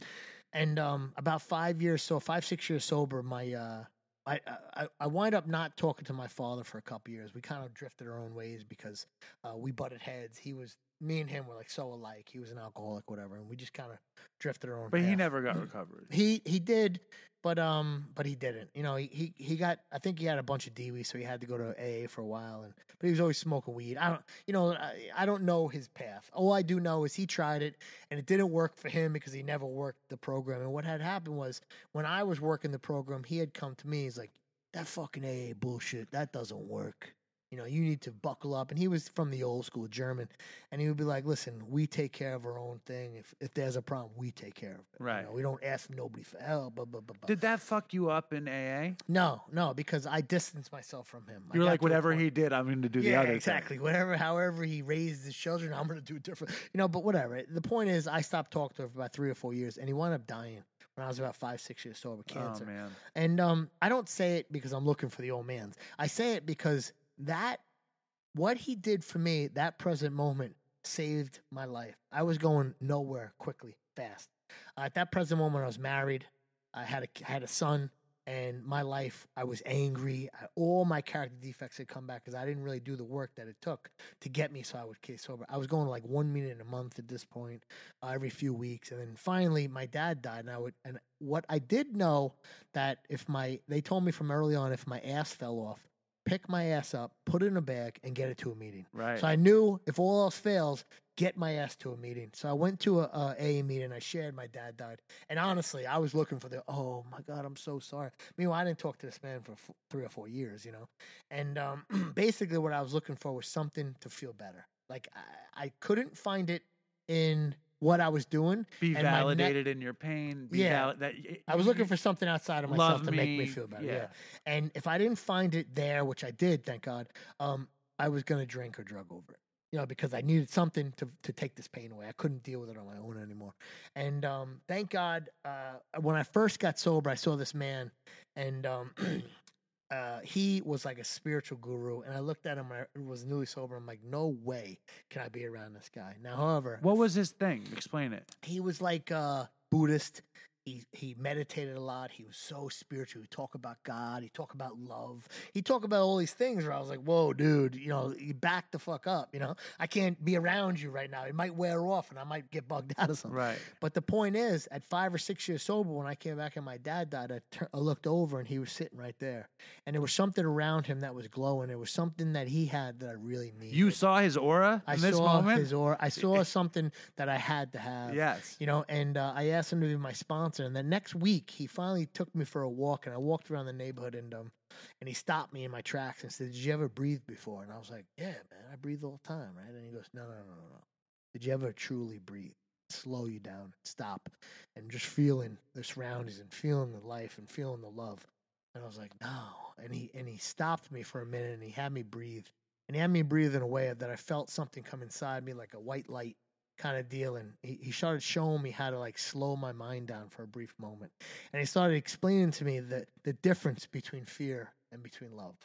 and um, about five years, so five six years sober, my uh, I, I I wind up not talking to my father for a couple years. We kind of drifted our own ways because uh, we butted heads. He was me and him were like so alike. He was an alcoholic, whatever, and we just kind of drifted our own. But he never got recovered. He he did, but um, but he didn't. You know, he he, he got. I think he had a bunch of DWI, so he had to go to AA for a while. And but he was always smoking weed. I don't, you know, I, I don't know his path. All I do know is he tried it, and it didn't work for him because he never worked the program. And what had happened was when I was working the program, he had come to me. He's like, "That fucking AA bullshit. That doesn't work." You know, you need to buckle up. And he was from the old school German. And he would be like, listen, we take care of our own thing. If if there's a problem, we take care of it. You Right. know, we don't ask nobody for help. Blah, blah, blah, blah. Did that fuck you up in AA? no, no, because I distanced myself from him. You were got like, whatever he did, I'm going to do the yeah, other. thing." exactly. Whatever, however he raised his children, *laughs* I'm going to do it different. You know, but whatever. The point is, I stopped talking to him for about three or four years, and he wound up dying when I was about five, six years sober, cancer. Oh man. And um, I don't say it because I'm looking for the old man's. I say it because that, what he did for me, that present moment saved my life. I was going nowhere quickly, fast. at that present moment, I was married. I had a I had a son, and my life. I was angry. I, all my character defects had come back because I didn't really do the work that it took to get me so I would case sober. I was going like one meeting a month at this point, uh, every few weeks, and then finally my dad died, and I would. And what I did know that if my they told me from early on if my ass fell off, pick my ass up, put it in a bag, and get it to a meeting. Right. So I knew if all else fails, get my ass to a meeting. So I went to a, a AA meeting. I shared my dad died, and honestly, I was looking for the oh my god, I'm so sorry. Meanwhile, I didn't talk to this man for f- three or four years, you know. And um, *clears throat* basically, what I was looking for was something to feel better. Like I, I couldn't find it in what I was doing. be and validated in your pain. Be Yeah. that, I was looking for something outside of myself to make me me, feel better. yeah. Yeah. And if I didn't find it there, which I did, thank God, um, I was gonna drink or drug over it. You know, because I needed something to to take this pain away. I couldn't deal with it on my own anymore. And um, thank God, uh, when I first got sober, I saw this man, and um, *clears throat* uh, he was like a spiritual guru. And I looked at him. I was newly sober. I'm like, no way can I be around this guy. Now, however, What was his thing? Explain it. he was like uh Buddhist. He he meditated a lot. He was so spiritual. He talked about God. He talked about love. He talked about all these things where I was like, "Whoa, dude! You know, you back the fuck up. You know, I can't be around you right now. It might wear off, and I might get bugged *laughs* out of something." Right. But the point is, at five or six years sober, when I came back and my dad died, I, tur- I looked over and he was sitting right there, and there was something around him that was glowing. There was something that he had that I really needed. You saw his aura I this saw his aura. I saw *laughs* something that I had to have yes. you know and uh, i asked him to be my sponsor and the next week he finally took me for a walk and i walked around the neighborhood and um and he stopped me in my tracks and said did you ever breathe before? And i was like yeah man i breathe all the time right? And he goes no no no no no. Did you ever truly breathe? Slow you down stop and just feeling the surroundings and feeling the life and feeling the love. And i was like no. And he and he stopped me for a minute and he had me breathe and he had me breathe in a way that i felt something come inside me like a white light kind of deal and he, he started showing me how to like slow my mind down for a brief moment and he started explaining to me the the difference between fear and between love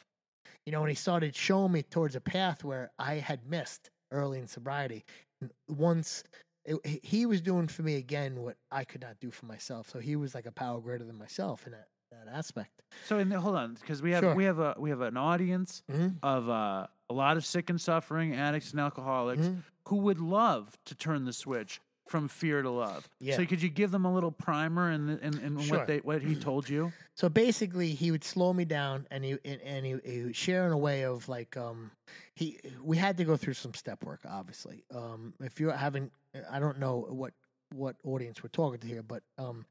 you know and he started showing me towards a path where i had missed early in sobriety and once it, he- was doing for me again what i could not do for myself so he was like a power greater than myself in that, that aspect So in the, hold on, because we have Sure. we have a we have an audience Mhm. of uh, a lot of sick and suffering addicts and alcoholics Mhm. who would love to turn the switch from fear to love. Yeah. So could you give them a little primer and and, and Sure. what they what he *clears throat* told you? So basically, he would slow me down, and he and, and he, he would share in a way of like um he we had to go through some step work, obviously. Um, if you're having, I don't know what what audience we're talking to here, but um,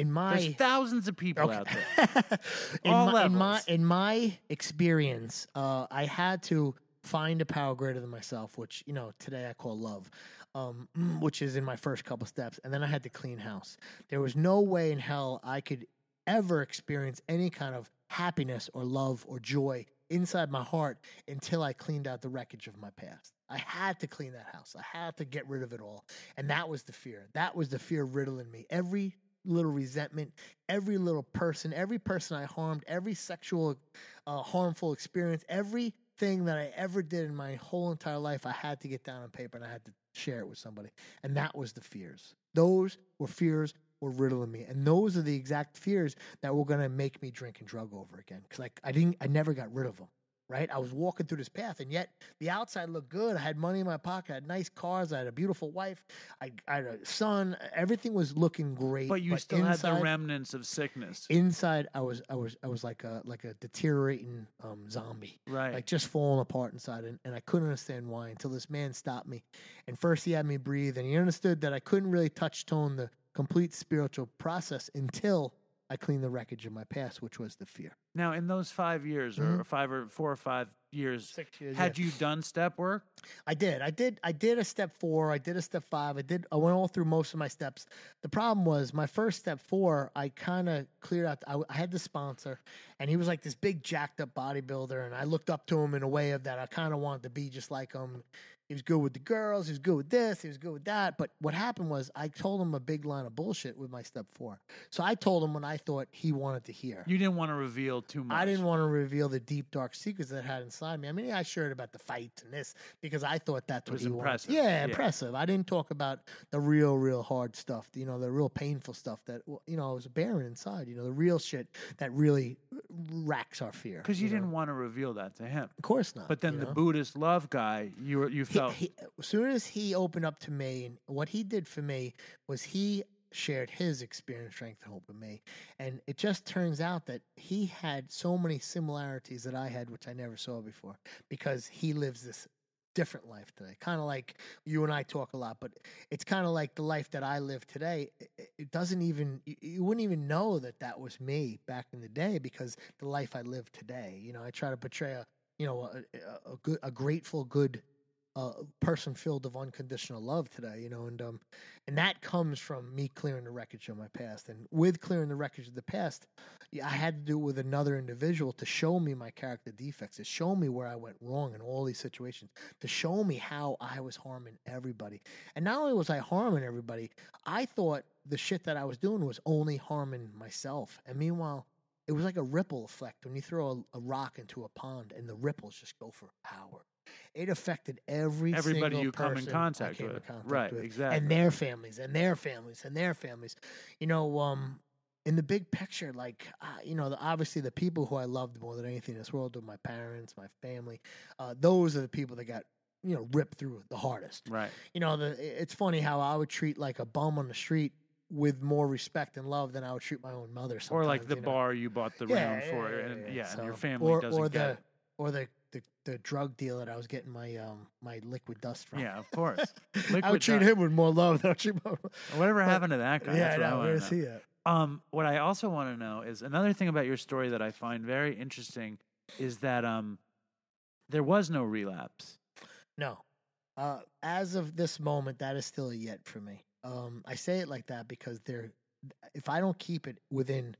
in my There's thousands of people out there. *laughs* in, All my, in my in my experience, uh, I had to find a power greater than myself, which you know today I call love, um, *clears throat* which is in my first couple steps, and then I had to clean house. There was no way in hell I could ever experience any kind of happiness or love or joy inside my heart until I cleaned out the wreckage of my past. I had to clean that house. I had to get rid of it all. And that was the fear. That was the fear riddling me every little resentment, every little person, every person I harmed, every sexual uh, harmful experience, everything that I ever did in my whole entire life, I had to get down on paper and I had to share it with somebody. And that was the fears. Those were fears were riddling me. And those are the exact fears that were going to make me drink and drug over again. Cause like I didn't, I never got rid of them. Right. I was walking through this path and yet the outside looked good. I had money in my pocket. I had nice cars. I had a beautiful wife. I, I had a son. Everything was looking great. But you still had the remnants of sickness. Inside, I was, I was, I was like a, like a deteriorating um, zombie right. like just falling apart inside and, and i couldn't understand why until this man stopped me and first he had me breathe and he understood that i couldn't really touch tone the complete spiritual process until i cleaned the wreckage of my past which was the fear. Now, in those five years, or mm-hmm. five or four or five years, Six years, had yeah. you done step work? i did. I did i did a step four i did a step five i did i went all through most of my steps. The problem was my first step four i kind of cleared out I, I had the sponsor and he was like this big jacked up bodybuilder and i looked up to him in a way of that i kind of wanted to be just like him he was good with the girls he was good with this he was good with that but what happened was i told him a big line of bullshit with my step four so i told him what i thought he wanted to hear You didn't want to reveal too much. I didn't want to reveal the deep dark secrets that I had inside me. I mean, I shared about the fight and this because I thought that was impressive. Yeah, Yeah. impressive. I didn't talk about the real, real hard stuff. You know, the real painful stuff that you know I was bearing inside. You know, the real shit that really racks our fear. because you, know? didn't want to reveal that to him. Of course not. But then you the know? Buddhist love guy, you were, you He- felt he- as soon as he opened up to me, and what he did for me was he shared his experience, strength, and hope with me. And it just turns out that he had so many similarities that I had, which I never saw before, because he lives this different life today. Kind of like you and I talk a lot, but it's kind of like the life that I live today. It, doesn't even, you, you wouldn't even know that that was me back in the day because the life I live today, you know, I try to portray a, you know, a, a, a good, a grateful, good, uh, person filled of unconditional love today, you know, and um, and that comes from me clearing the wreckage of my past, and with clearing the wreckage of the past, I had to do it with another individual to show me my character defects, to show me where I went wrong in all these situations, to show me how I was harming everybody, and not only was I harming everybody, I thought the shit that I was doing was only harming myself, and meanwhile. It was like a ripple effect. When you throw a, a rock into a pond and the ripples just go for hours it affected every Everybody single you come in contact came in with. contact Right, with, exactly. and their families and their families and their families. You know, um, in the big picture, like uh, you know, the, obviously the people who I loved more than anything in this world were my parents, my family. Uh, those are the people that got you know ripped through the hardest. right. You know, the, it's funny how I would treat like a bum on the street with more respect and love than I would treat my own mother. Or like the you know? bar you bought the Yeah, room yeah, for, yeah, and yeah, yeah, and your family or, doesn't or get the it. or the, the the drug deal that I was getting my um my liquid dust from. Yeah, of course. *laughs* I would treat dust. him with more love than I treat my. Whatever but- happened to that guy? yeah, That's I what I Where's he at? Um, what I also want to know is another thing about your story that I find very interesting is that um, there was no relapse. No. Uh, as of this moment, that is still a yet for me. Um, I say it like that because there, if I don't keep it within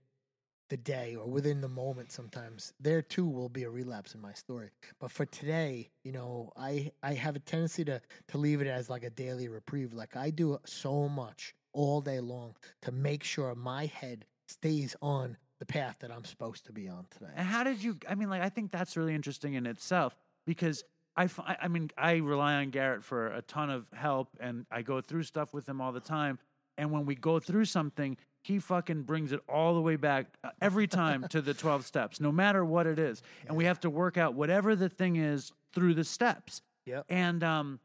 the day or within the moment, sometimes there too will be a relapse in my story. But for today, you know, I I have a tendency to to leave it as like a daily reprieve. Like I do so much all day long to make sure my head stays on the path that I'm supposed to be on today. And how did you? I mean, like I think that's really interesting in itself because I, I mean, I rely on Garrett for a ton of help, and I go through stuff with him all the time. And when we go through something, he fucking brings it all the way back uh, every time to the twelve steps, no matter what it is. And we have to work out whatever the thing is through the steps. Yep. And um,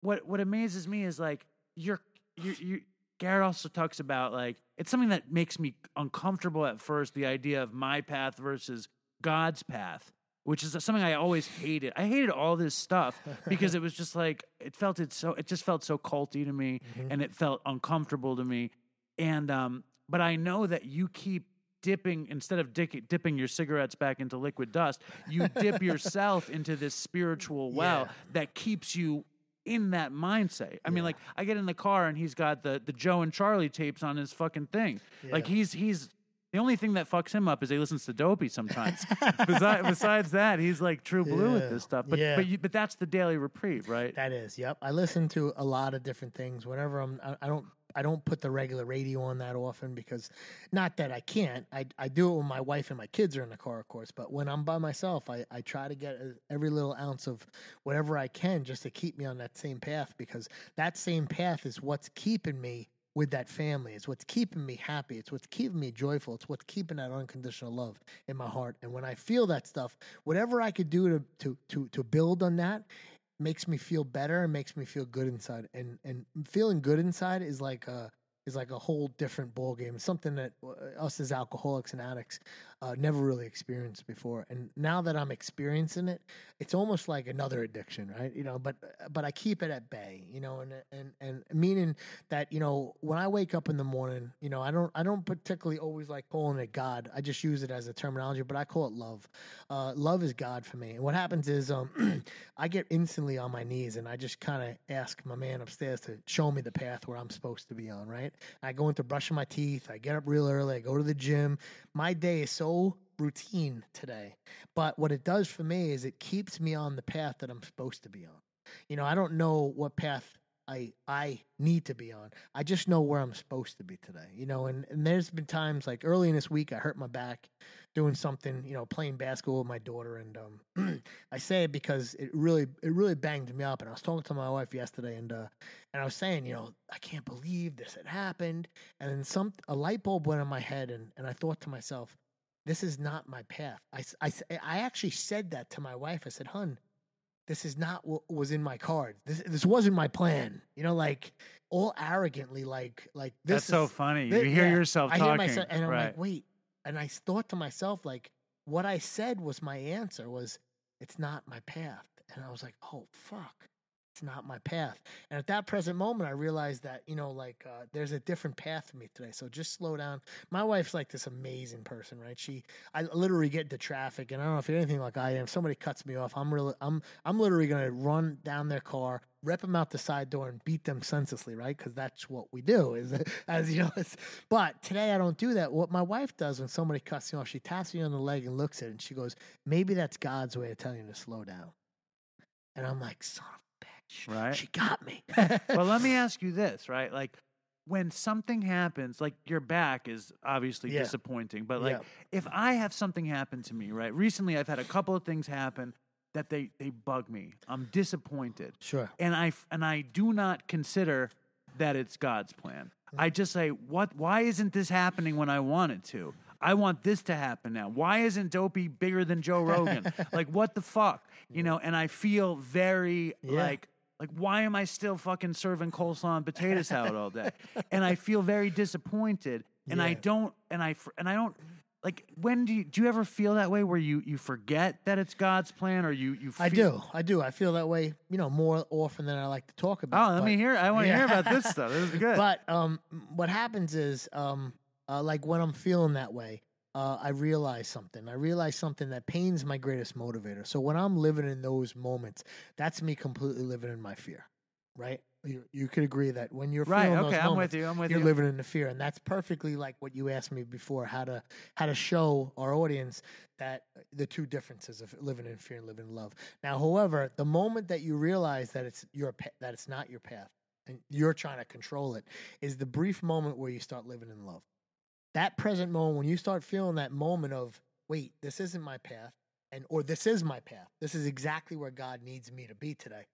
what what amazes me is like you're you you Garrett also talks about like it's something that makes me uncomfortable at first the idea of my path versus God's path which is something I always hated. I hated all this stuff because it *laughs* was just like it felt it so it just felt so culty to me and it felt uncomfortable to me and um but I know that you keep dipping instead of dick, dipping your cigarettes back into liquid dust you dip yourself into this spiritual *laughs* well Yeah. that keeps you in that mindset. I mean, like I get in the car and he's got the the Joe and Charlie tapes on his fucking thing. Like he's he's the only thing that fucks him up is he listens to Dopey sometimes. *laughs* besides, besides that, he's like true blue with this stuff. But Yeah. but you, but that's the daily reprieve, right? That is, yep. I listen to a lot of different things. Whenever I'm, I, I don't, I don't put the regular radio on that often because, not that I can't. I I do it when my wife and my kids are in the car, of course. But when I'm by myself, I I try to get uh, every little ounce of whatever I can just to keep me on that same path because that same path is what's keeping me with that family. It's what's keeping me happy. It's what's keeping me joyful. It's what's keeping that unconditional love in my heart. And when I feel that stuff, whatever I could do to to to to build on that makes me feel better and makes me feel good inside. And and feeling good inside is like a is like a whole different ball game. Something that uh, us as alcoholics and addicts uh, never really experienced before. And now that I'm experiencing it, it's almost like another addiction, right? You know, but but I keep it at bay, you know, and and and meaning that you know when I wake up in the morning, you know, I don't I don't particularly always like calling it God. I just use it as a terminology, but I call it love. Uh, love is God for me. And what happens is um, *clears throat* I get instantly on my knees and I just kind of ask my man upstairs to show me the path where I'm supposed to be on, right? I go into brushing my teeth. I get up real early. I go to the gym. My day is so routine today. But what it does for me is it keeps me on the path that I'm supposed to be on. You know, I don't know what path I I need to be on. I just know where I'm supposed to be today. You know, and, and there's been times like early in this week I hurt my back doing something, you know, playing basketball with my daughter and um *clears throat* I say it because it really it really banged me up and I was talking to my wife yesterday and uh and I was saying, you know, I can't believe this had happened and then some a light bulb went in my head and and I thought to myself, this is not my path. I, I, eh, I actually said that to my wife. I said, hun, this is not what was in my cards. This this wasn't my plan. You know, like all arrogantly, like like this. That's so is- funny. thi- you hear yeah. yourself I talking, hear myself, and I'm right? like, wait. And I thought to myself, like, what I said was my answer was, it's not my path. And I was like, oh fuck, it's not my path. And at that present moment, I realized that you know, like, uh, there's a different path for me today. So just slow down. My wife's like this amazing person, right? She, I literally get into traffic, and I don't know if you're anything like I am. Somebody cuts me off, I'm really, I'm, I'm literally gonna run down their car, rip them out the side door, and beat them senselessly, right? Because that's what we do. Is *laughs* as you know. But today I don't do that. What my wife does when somebody cuts me off, she taps me on the leg and looks at it, and she goes, "Maybe that's God's way of telling you to slow down." And I'm like, "Son of Right. She got me." *laughs* well, let me ask you this, right? Like when something happens, like your back is obviously Yeah. disappointing, but like Yeah. if I have something happen to me, right? Recently I've had a couple of things happen that they they bug me. I'm disappointed. Sure. And I and I do not consider that it's God's plan. I just say, "What why isn't this happening when I want it to?" I want this to happen now. Why isn't Dopey bigger than Joe Rogan? *laughs* like what the fuck? You know, and I feel very Yeah. like like why am I still fucking serving coleslaw and potato salad all day? *laughs* And I feel very disappointed. And I don't and I and I don't like when do you do you ever feel that way where you you forget that it's God's plan or you you I do. I do. I feel that way, you know, more often than I like to talk about. Oh, let me hear. I want to hear about this *laughs* stuff. This is good. But um, what happens is, um, uh, like when I'm feeling that way, uh, I realize something. I realize something that pain's my greatest motivator. So when I'm living in those moments, that's me completely living in my fear, right? You, you could agree that when you're right. feeling Okay. those I'm moments, with you. I'm with you're you. living in the fear, and that's perfectly like what you asked me before how to how to show our audience that uh, the two differences of living in fear and living in love. Now, however, the moment that you realize that it's your that it's not your path and you're trying to control it is the brief moment where you start living in love. That present moment when you start feeling that moment of wait, this isn't my path and or this is my path. This is exactly where God needs me to be today.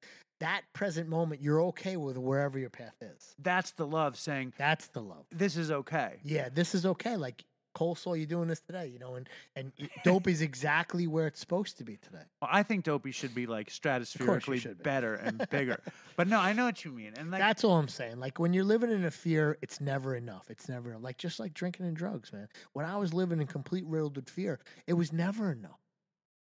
That present moment you're okay with wherever your path is. That's the love saying That's the love. this is okay. Yeah, this is okay. Like coleslaw, you're doing this today, you know, and and y- Dopey's exactly where it's supposed to be today. Well, I think Dopey should be like stratospherically be. better and *laughs* bigger. but no, I know what you mean. And like That's all I'm saying. Like when you're living in a fear, it's never enough. It's never like just like drinking and drugs, man. When I was living in complete riddled with fear, it was never enough.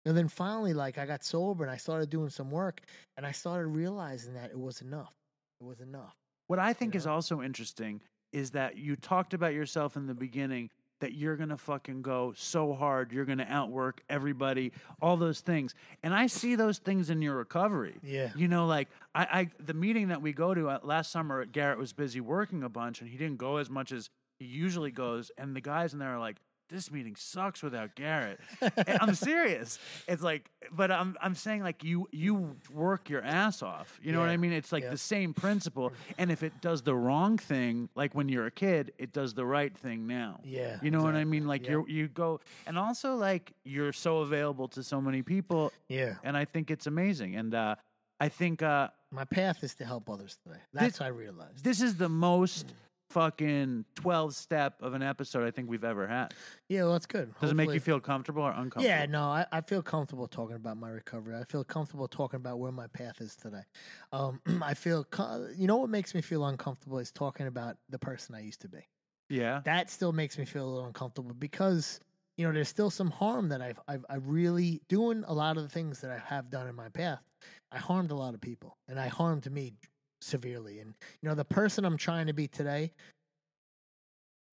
And then finally, like I got sober and I started doing some work, and I started realizing that it was enough. It was enough. What I think is know? also interesting is that you talked about yourself in the beginning that you're going to fucking go so hard, you're going to outwork everybody, all those things. And I see those things in your recovery. Yeah. You know, like I, I the meeting that we go to uh, last summer, Garrett was busy working a bunch and he didn't go as much as he usually goes. And the guys in there are like, this meeting sucks without Garrett. And I'm *laughs* serious. It's like, but I'm I'm saying like you you work your ass off. You know what I mean? It's like Yeah. the same principle. And if it does the wrong thing, like when you're a kid, it does the right thing now. Yeah, You know what I mean? Like Yeah. you you go and also like you're so available to so many people Yeah. and I think it's amazing. And uh I think uh My path is to help others today. That's what I realized. this is the most fucking 12 step of an episode I think we've ever had. Yeah, well, that's good. Does it make you feel comfortable or uncomfortable? Yeah, no, I, I feel comfortable talking about my recovery. I feel comfortable talking about where my path is today. Um, *clears throat* I feel, co- you know, what makes me feel uncomfortable is talking about the person I used to be. Yeah. That still makes me feel a little uncomfortable because you know there's still some harm that I've I've I really doing a lot of the things that I have done in my path. I harmed a lot of people, and I harmed me severely. And you know, the person I'm trying to be today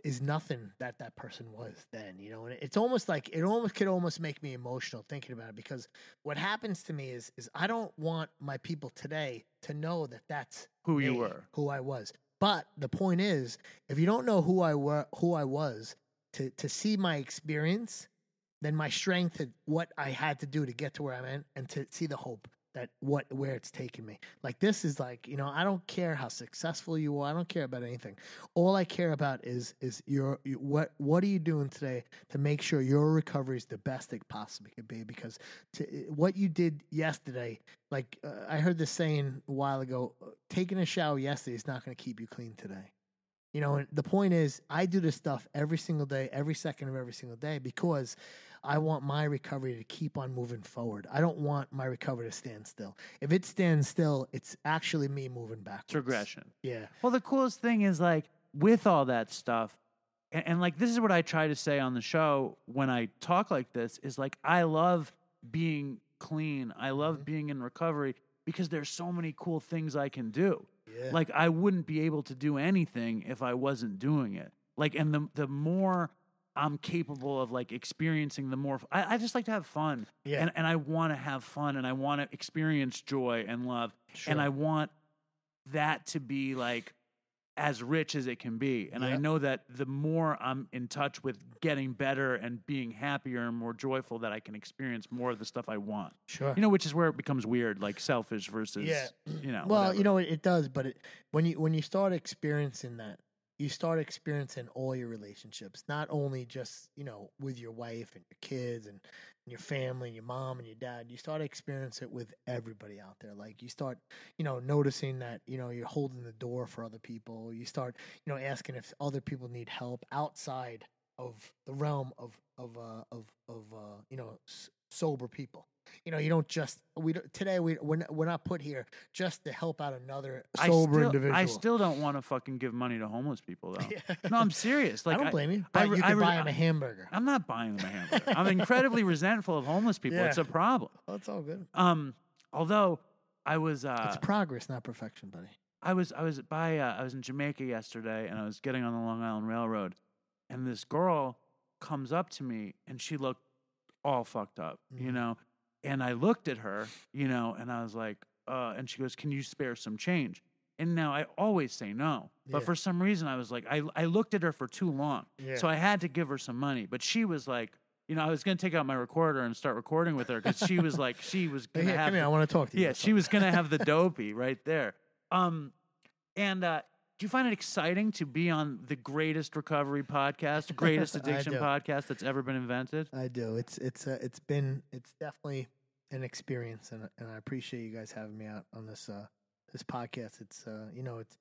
is nothing that that person was then. You know, and it's almost like it almost could almost make me emotional thinking about it because what happens to me is is I don't want my people today to know that that's Who you were. who I was. But the point is, if you don't know who I were, who I was, to to see my experience, then my strength and what I had to do to get to where I'm at, and to see the hope that what where it's taken me. Like this is like you know I don't care how successful you are. I don't care about anything. All I care about is is your you, what what are you doing today to make sure your recovery is the best it possibly could be because to, what you did yesterday like uh, I heard this saying a while ago uh, taking a shower yesterday is not going to keep you clean today. You know, and the point is, I do this stuff every single day, every second of every single day because I want my recovery to keep on moving forward. I don't want my recovery to stand still. If it stands still, it's actually me moving backwards. It's regression. Yeah. Well, the coolest thing is like with all that stuff, and, and like this is what I try to say on the show when I talk like this is like I love being clean. I love Mhm. being in recovery because there's so many cool things I can do. Yeah. Like I wouldn't be able to do anything if I wasn't doing it. Like and the the more I'm capable of like experiencing the more I, I just like to have fun. Yeah. And and I want to have fun and I want to experience joy and love. And I want that to be like as rich as it can be. And I know that the more I'm in touch with getting better and being happier and more joyful that I can experience more of the stuff I want. sure. You know, which is where it becomes weird, like selfish versus Yeah. you know. well, whatever. you know, it, it does, but it, when you when you start experiencing that, you start experiencing all your relationships, not only just you know with your wife and your kids and, and your family, and your mom and your dad. You start experiencing it with everybody out there. Like you start, you know, noticing that you know you're holding the door for other people. You start, you know, asking if other people need help outside of the realm of of uh, of of uh, you know sober people. You know, you don't just we don't, today we we're not, we're not put here just to help out another I sober still, individual. I still don't want to fucking give money to homeless people though. *laughs* Yeah. No, I'm serious. Like I don't blame you, but re- you I can re- buy I- a hamburger. I'm not buying them a hamburger. *laughs* I'm incredibly resentful of homeless people. It's a problem. *laughs* Oh, it's all good. Um, although I was uh, it's progress, not perfection, buddy. I was I was by uh, I was in Jamaica yesterday and I was getting on the Long Island Railroad and this girl comes up to me and she looked all fucked up, you Mhm. know. And I looked at her, you know, and I was like, uh, and she goes, "Can you spare some change?" And now I always say no, but Yeah. for some reason I was like, I I looked at her for too long, Yeah. so I had to give her some money. But she was like, you know, I was gonna take out my recorder and start recording with her because she was like, she was gonna here, have come here. I want to talk to you. yeah, she was gonna have the dopey right there. Um, and uh, do you find it exciting to be on the greatest recovery podcast, *laughs* greatest addiction podcast that's ever been invented? I do. It's it's uh, it's been it's definitely an experience, and and I appreciate you guys having me out on this uh this podcast. It's uh you know it's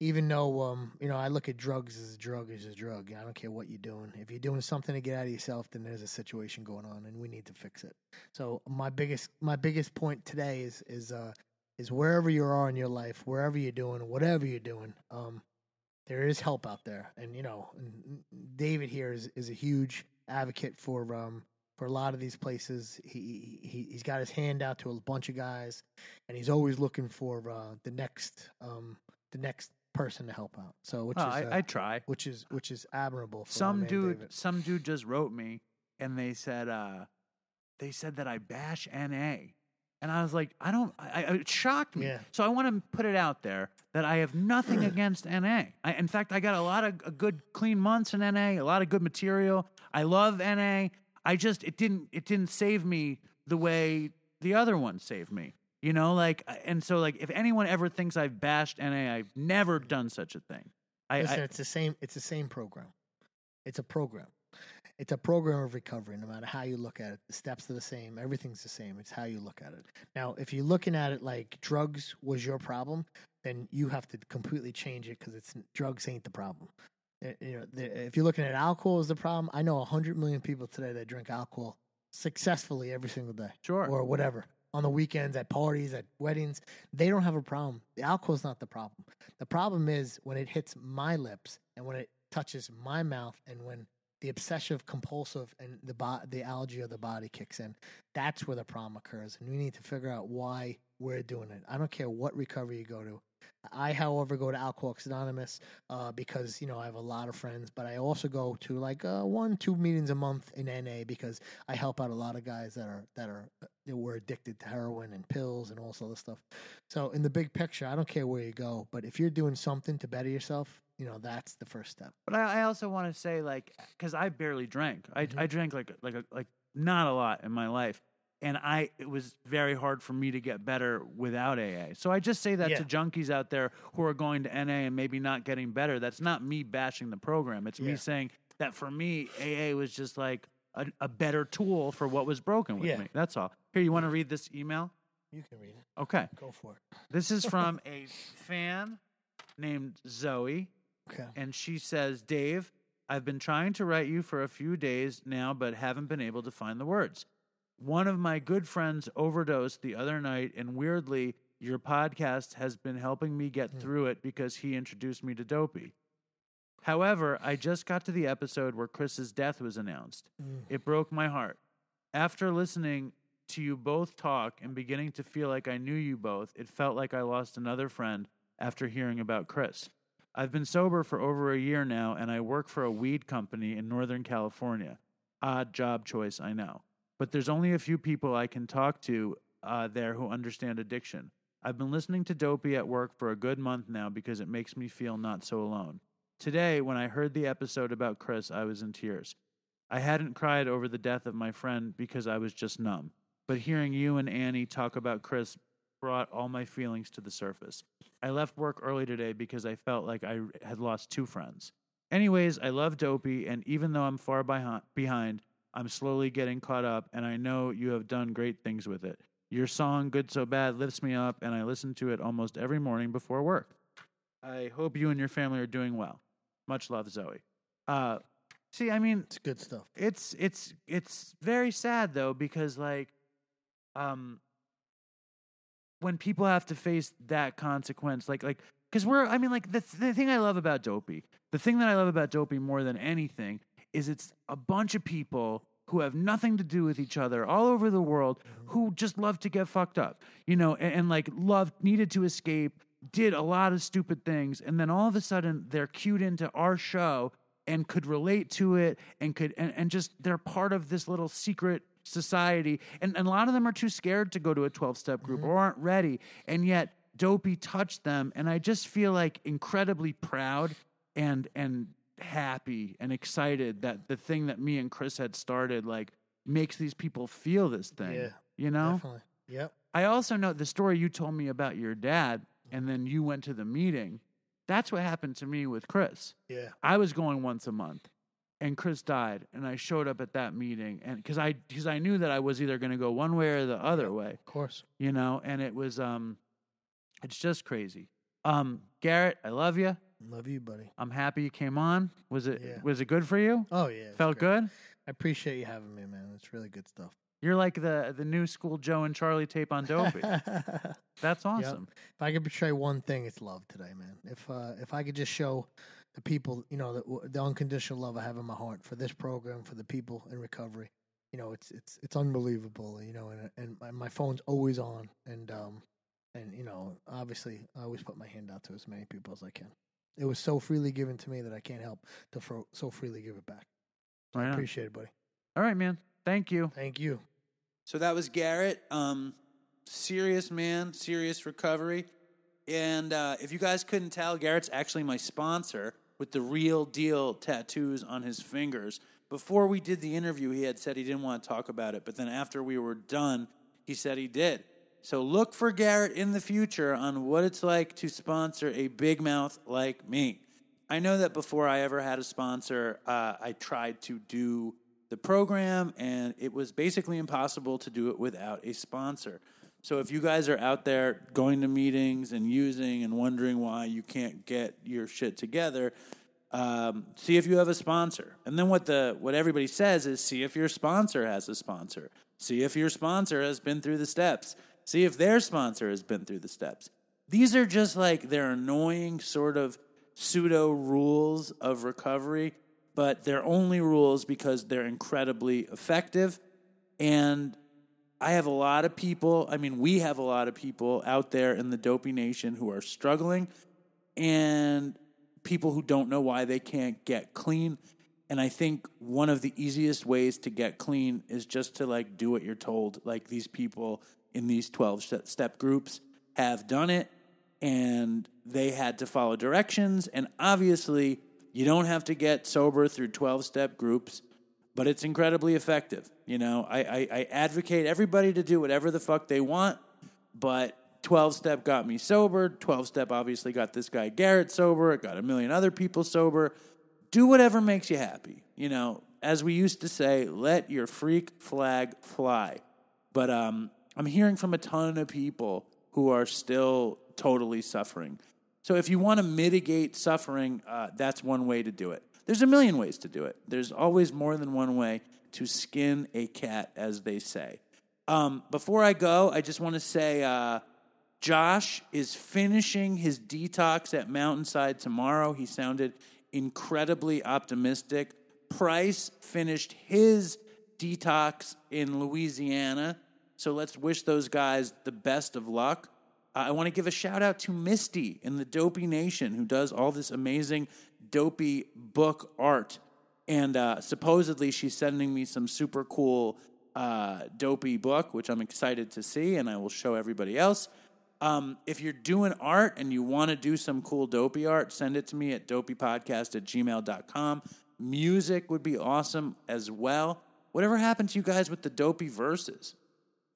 even though um you know I look at drugs as a drug as a drug. I don't care what you're doing. If you're doing something to get out of yourself, then there's a situation going on, and we need to fix it. So my biggest my biggest point today is is uh is wherever you are in your life, wherever you're doing, whatever you're doing, um there is help out there, and you know, David here is is a huge advocate for um for a lot of these places. He he he's got his hand out to a bunch of guys, and he's always looking for uh, the next um the next person to help out. So which Oh, is uh, I, I try. which is which is admirable. For Some dude, David. some dude just wrote me, and they said, uh, they said that I bash NA, And I was like, I don't. I, I, it shocked me. Yeah. So I want to put it out there that I have nothing *clears throat* against NA. I, in fact, I got a lot of a good clean months in NA, a lot of good material. I love NA. I just it didn't it didn't save me the way the other one saved me. You know, like and so like if anyone ever thinks I've bashed NA, I've never done such a thing. I, Listen, I it's the same. It's the same program. It's a program. It's a program of recovery. No matter how you look at it, the steps are the same. Everything's the same. It's how you look at it. Now, if you're looking at it like drugs was your problem, then you have to completely change it because it's drugs ain't the problem. Uh, You know, if you're looking at alcohol as the problem, I know hundred million people today that drink alcohol successfully every single day sure. or whatever on the weekends at parties at weddings they don't have a problem the alcohol's not the problem the problem is when it hits my lips and when it touches my mouth and when the obsessive compulsive and the bo- the allergy of the body kicks in. That's where the problem occurs and we need to figure out why we're doing it i don't care what recovery you go to I, however, go to Alcoholics Anonymous uh, because you know I have a lot of friends, but I also go to like uh, one, two meetings a month in NA because I help out a lot of guys that are that are that were addicted to heroin and pills and all this other stuff. So in the big picture, I don't care where you go, but if you're doing something to better yourself, you know that's the first step. But I, I also want to say, like, because I barely drank. I, Mhm. I drank like like a, like not a lot in my life, and I it was very hard for me to get better without AA. So I just say that Yeah. to junkies out there who are going to NA and maybe not getting better. That's not me bashing the program. It's Yeah. me saying that for me, AA was just like a, a better tool for what was broken with Yeah. me. That's all. Here, you want to read this email? You can read it. Okay. Go for it. *laughs* This is from *laughs* a fan named Zoe. Okay. And she says, Dave, I've been trying to write you for a few days now, but haven't been able to find the words. One of my good friends overdosed the other night, and weirdly, your podcast has been helping me get Hmm. through it because he introduced me to Dopey. However, I just got to the episode where Chris's death was announced. Mm. It broke my heart. After listening to you both talk and beginning to feel like I knew you both, it felt like I lost another friend after hearing about Chris. I've been sober for over a year now, and I work for a weed company in Northern California. Odd job choice, I know. But there's only a few people I can talk to uh, there who understand addiction. I've been listening to Dopey at work for a good month now because it makes me feel not so alone. Today, when I heard the episode about Chris, I was in tears. I hadn't cried over the death of my friend because I was just numb. But hearing you and Annie talk about Chris brought all my feelings to the surface. I left work early today because I felt like I had lost two friends. Anyways, I love Dopey, and even though I'm far behi- behind, I'm slowly getting caught up, and I know you have done great things with it. Your song, Good So Bad, lifts me up, and I listen to it almost every morning before work. I hope you and your family are doing well. Much love, Zoe. Uh, see, I mean, It's good stuff. it's it's it's very sad though because like um when people have to face that consequence like like because we're i mean like the, the thing i love about dopey the thing that i love about dopey more than anything is it's a bunch of people who have nothing to do with each other all over the world who just love to get fucked up you know and, and like love needed to escape did a lot of stupid things and then all of a sudden they're cued into our show and could relate to it and could and, and just they're part of this little secret society and, and a lot of them are too scared to go to a 12-step group mm-hmm. or aren't ready and yet dopey touched them and i just feel like incredibly proud and and happy and excited that the thing that me and chris had started like makes these people feel this thing Yeah, you know Definitely. Yep. I also know the story you told me about your dad, and then you went to the meeting. That's what happened to me with Chris. Yeah. I was going once a month, and Chris died, and I showed up at that meeting, and because I because I knew that I was either going to go one way or the other way, Of course. you know, and it was um, it's just crazy. Um, Garrett, I love you. Love you, buddy. I'm happy you came on. Was it Yeah. was it good for you? Oh yeah. Felt good. I appreciate you having me, man. It's really good stuff. You're like the the new school Joe and Charlie tape on Dopey. *laughs* That's awesome. If I could portray one thing, it's love today, man. If uh, if I could just show the people, you know, the, the unconditional love I have in my heart for this program, for the people in recovery, you know, it's it's it's unbelievable, you know, and and my, my phone's always on, and um, and you know, obviously, I always put my hand out to as many people as I can. It was so freely given to me that I can't help to fro- so freely give it back. Right on. Appreciate it, buddy. All right, man. Thank you. Thank you. So that was Garrett. Um, serious man, serious recovery. And uh, if you guys couldn't tell, Garrett's actually my sponsor with the real deal tattoos on his fingers. Before we did the interview, he had said he didn't want to talk about it, but then after we were done, he said he did. So look for Garrett in the future on what it's like to sponsor a big mouth like me. I know that before I ever had a sponsor, uh, I tried to do the program, and it was basically impossible to do it without a sponsor. So if you guys are out there going to meetings and using and wondering why you can't get your shit together, um, see if you have a sponsor. And then what the what everybody says is see if your sponsor has a sponsor. See if your sponsor has been through the steps. See if their sponsor has been through the steps. These are just like they're annoying sort of pseudo rules of recovery, but they're only rules because they're incredibly effective. And I have a lot of people, I mean, we have a lot of people out there in the dopey nation who are struggling and people who don't know why they can't get clean. And I think one of the easiest ways to get clean is just to like do what you're told. Like these people in these 12 step groups have done it and they had to follow directions. And obviously, you don't have to get sober through 12 step groups, but it's incredibly effective. You know, I, I, I advocate everybody to do whatever the fuck they want, but 12 step got me sober. 12 step obviously got this guy Garrett sober. It got a million other people sober. Do whatever makes you happy. You know, as we used to say, let your freak flag fly. But um, I'm hearing from a ton of people who are still totally suffering. So if you want to mitigate suffering, uh, that's one way to do it. There's a million ways to do it. There's always more than one way to skin a cat, as they say. Um, before I go, I just want to say uh, Josh is finishing his detox at Mountainside tomorrow. He sounded incredibly optimistic. Price finished his detox in Louisiana. So let's wish those guys the best of luck. I want to give a shout out to Misty in the Dopey Nation, who does all this amazing dopey book art. And uh, supposedly she's sending me some super cool uh, dopey book, which I'm excited to see, and I will show everybody else. Um, if you're doing art and you want to do some cool dopey art, send it to me at dopeypodcast at gmail.com. Music would be awesome as well. Whatever happened to you guys with the dopey verses?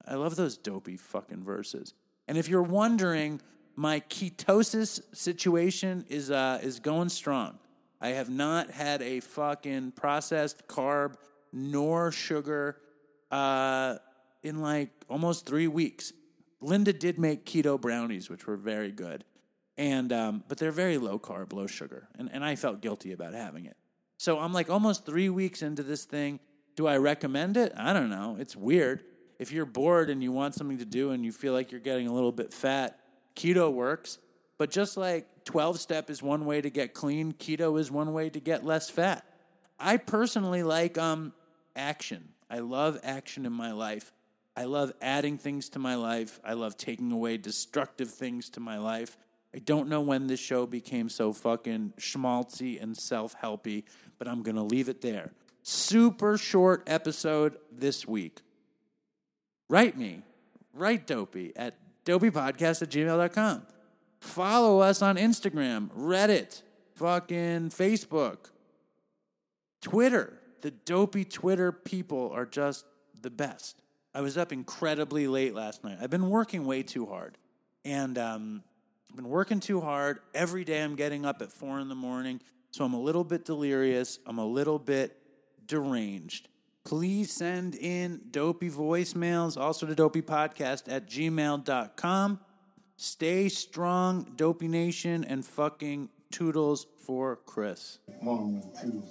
I love those dopey fucking verses. And if you're wondering, my ketosis situation is uh, is going strong. I have not had a fucking processed carb nor sugar uh, in like almost three weeks. Linda did make keto brownies, which were very good, and um, but they're very low carb, low sugar, and and I felt guilty about having it. So I'm like almost three weeks into this thing. Do I recommend it? I don't know. It's weird if you're bored and you want something to do and you feel like you're getting a little bit fat, keto works. But just like 12 step is one way to get clean, keto is one way to get less fat. I personally like um, action. I love action in my life. I love adding things to my life. I love taking away destructive things to my life. I don't know when this show became so fucking schmaltzy and self helpy, but I'm going to leave it there. Super short episode this week write me, write Dopey at dopeypodcast at gmail.com. Follow us on Instagram, Reddit, fucking Facebook, Twitter. The dopey Twitter people are just the best. I was up incredibly late last night. I've been working way too hard. And um, I've been working too hard. Every day I'm getting up at four in the morning. So I'm a little bit delirious. I'm a little bit deranged please send in dopey voicemails, also to dopeypodcast at gmail.com. Stay strong, Dopey Nation, and fucking toodles for Chris. One, two.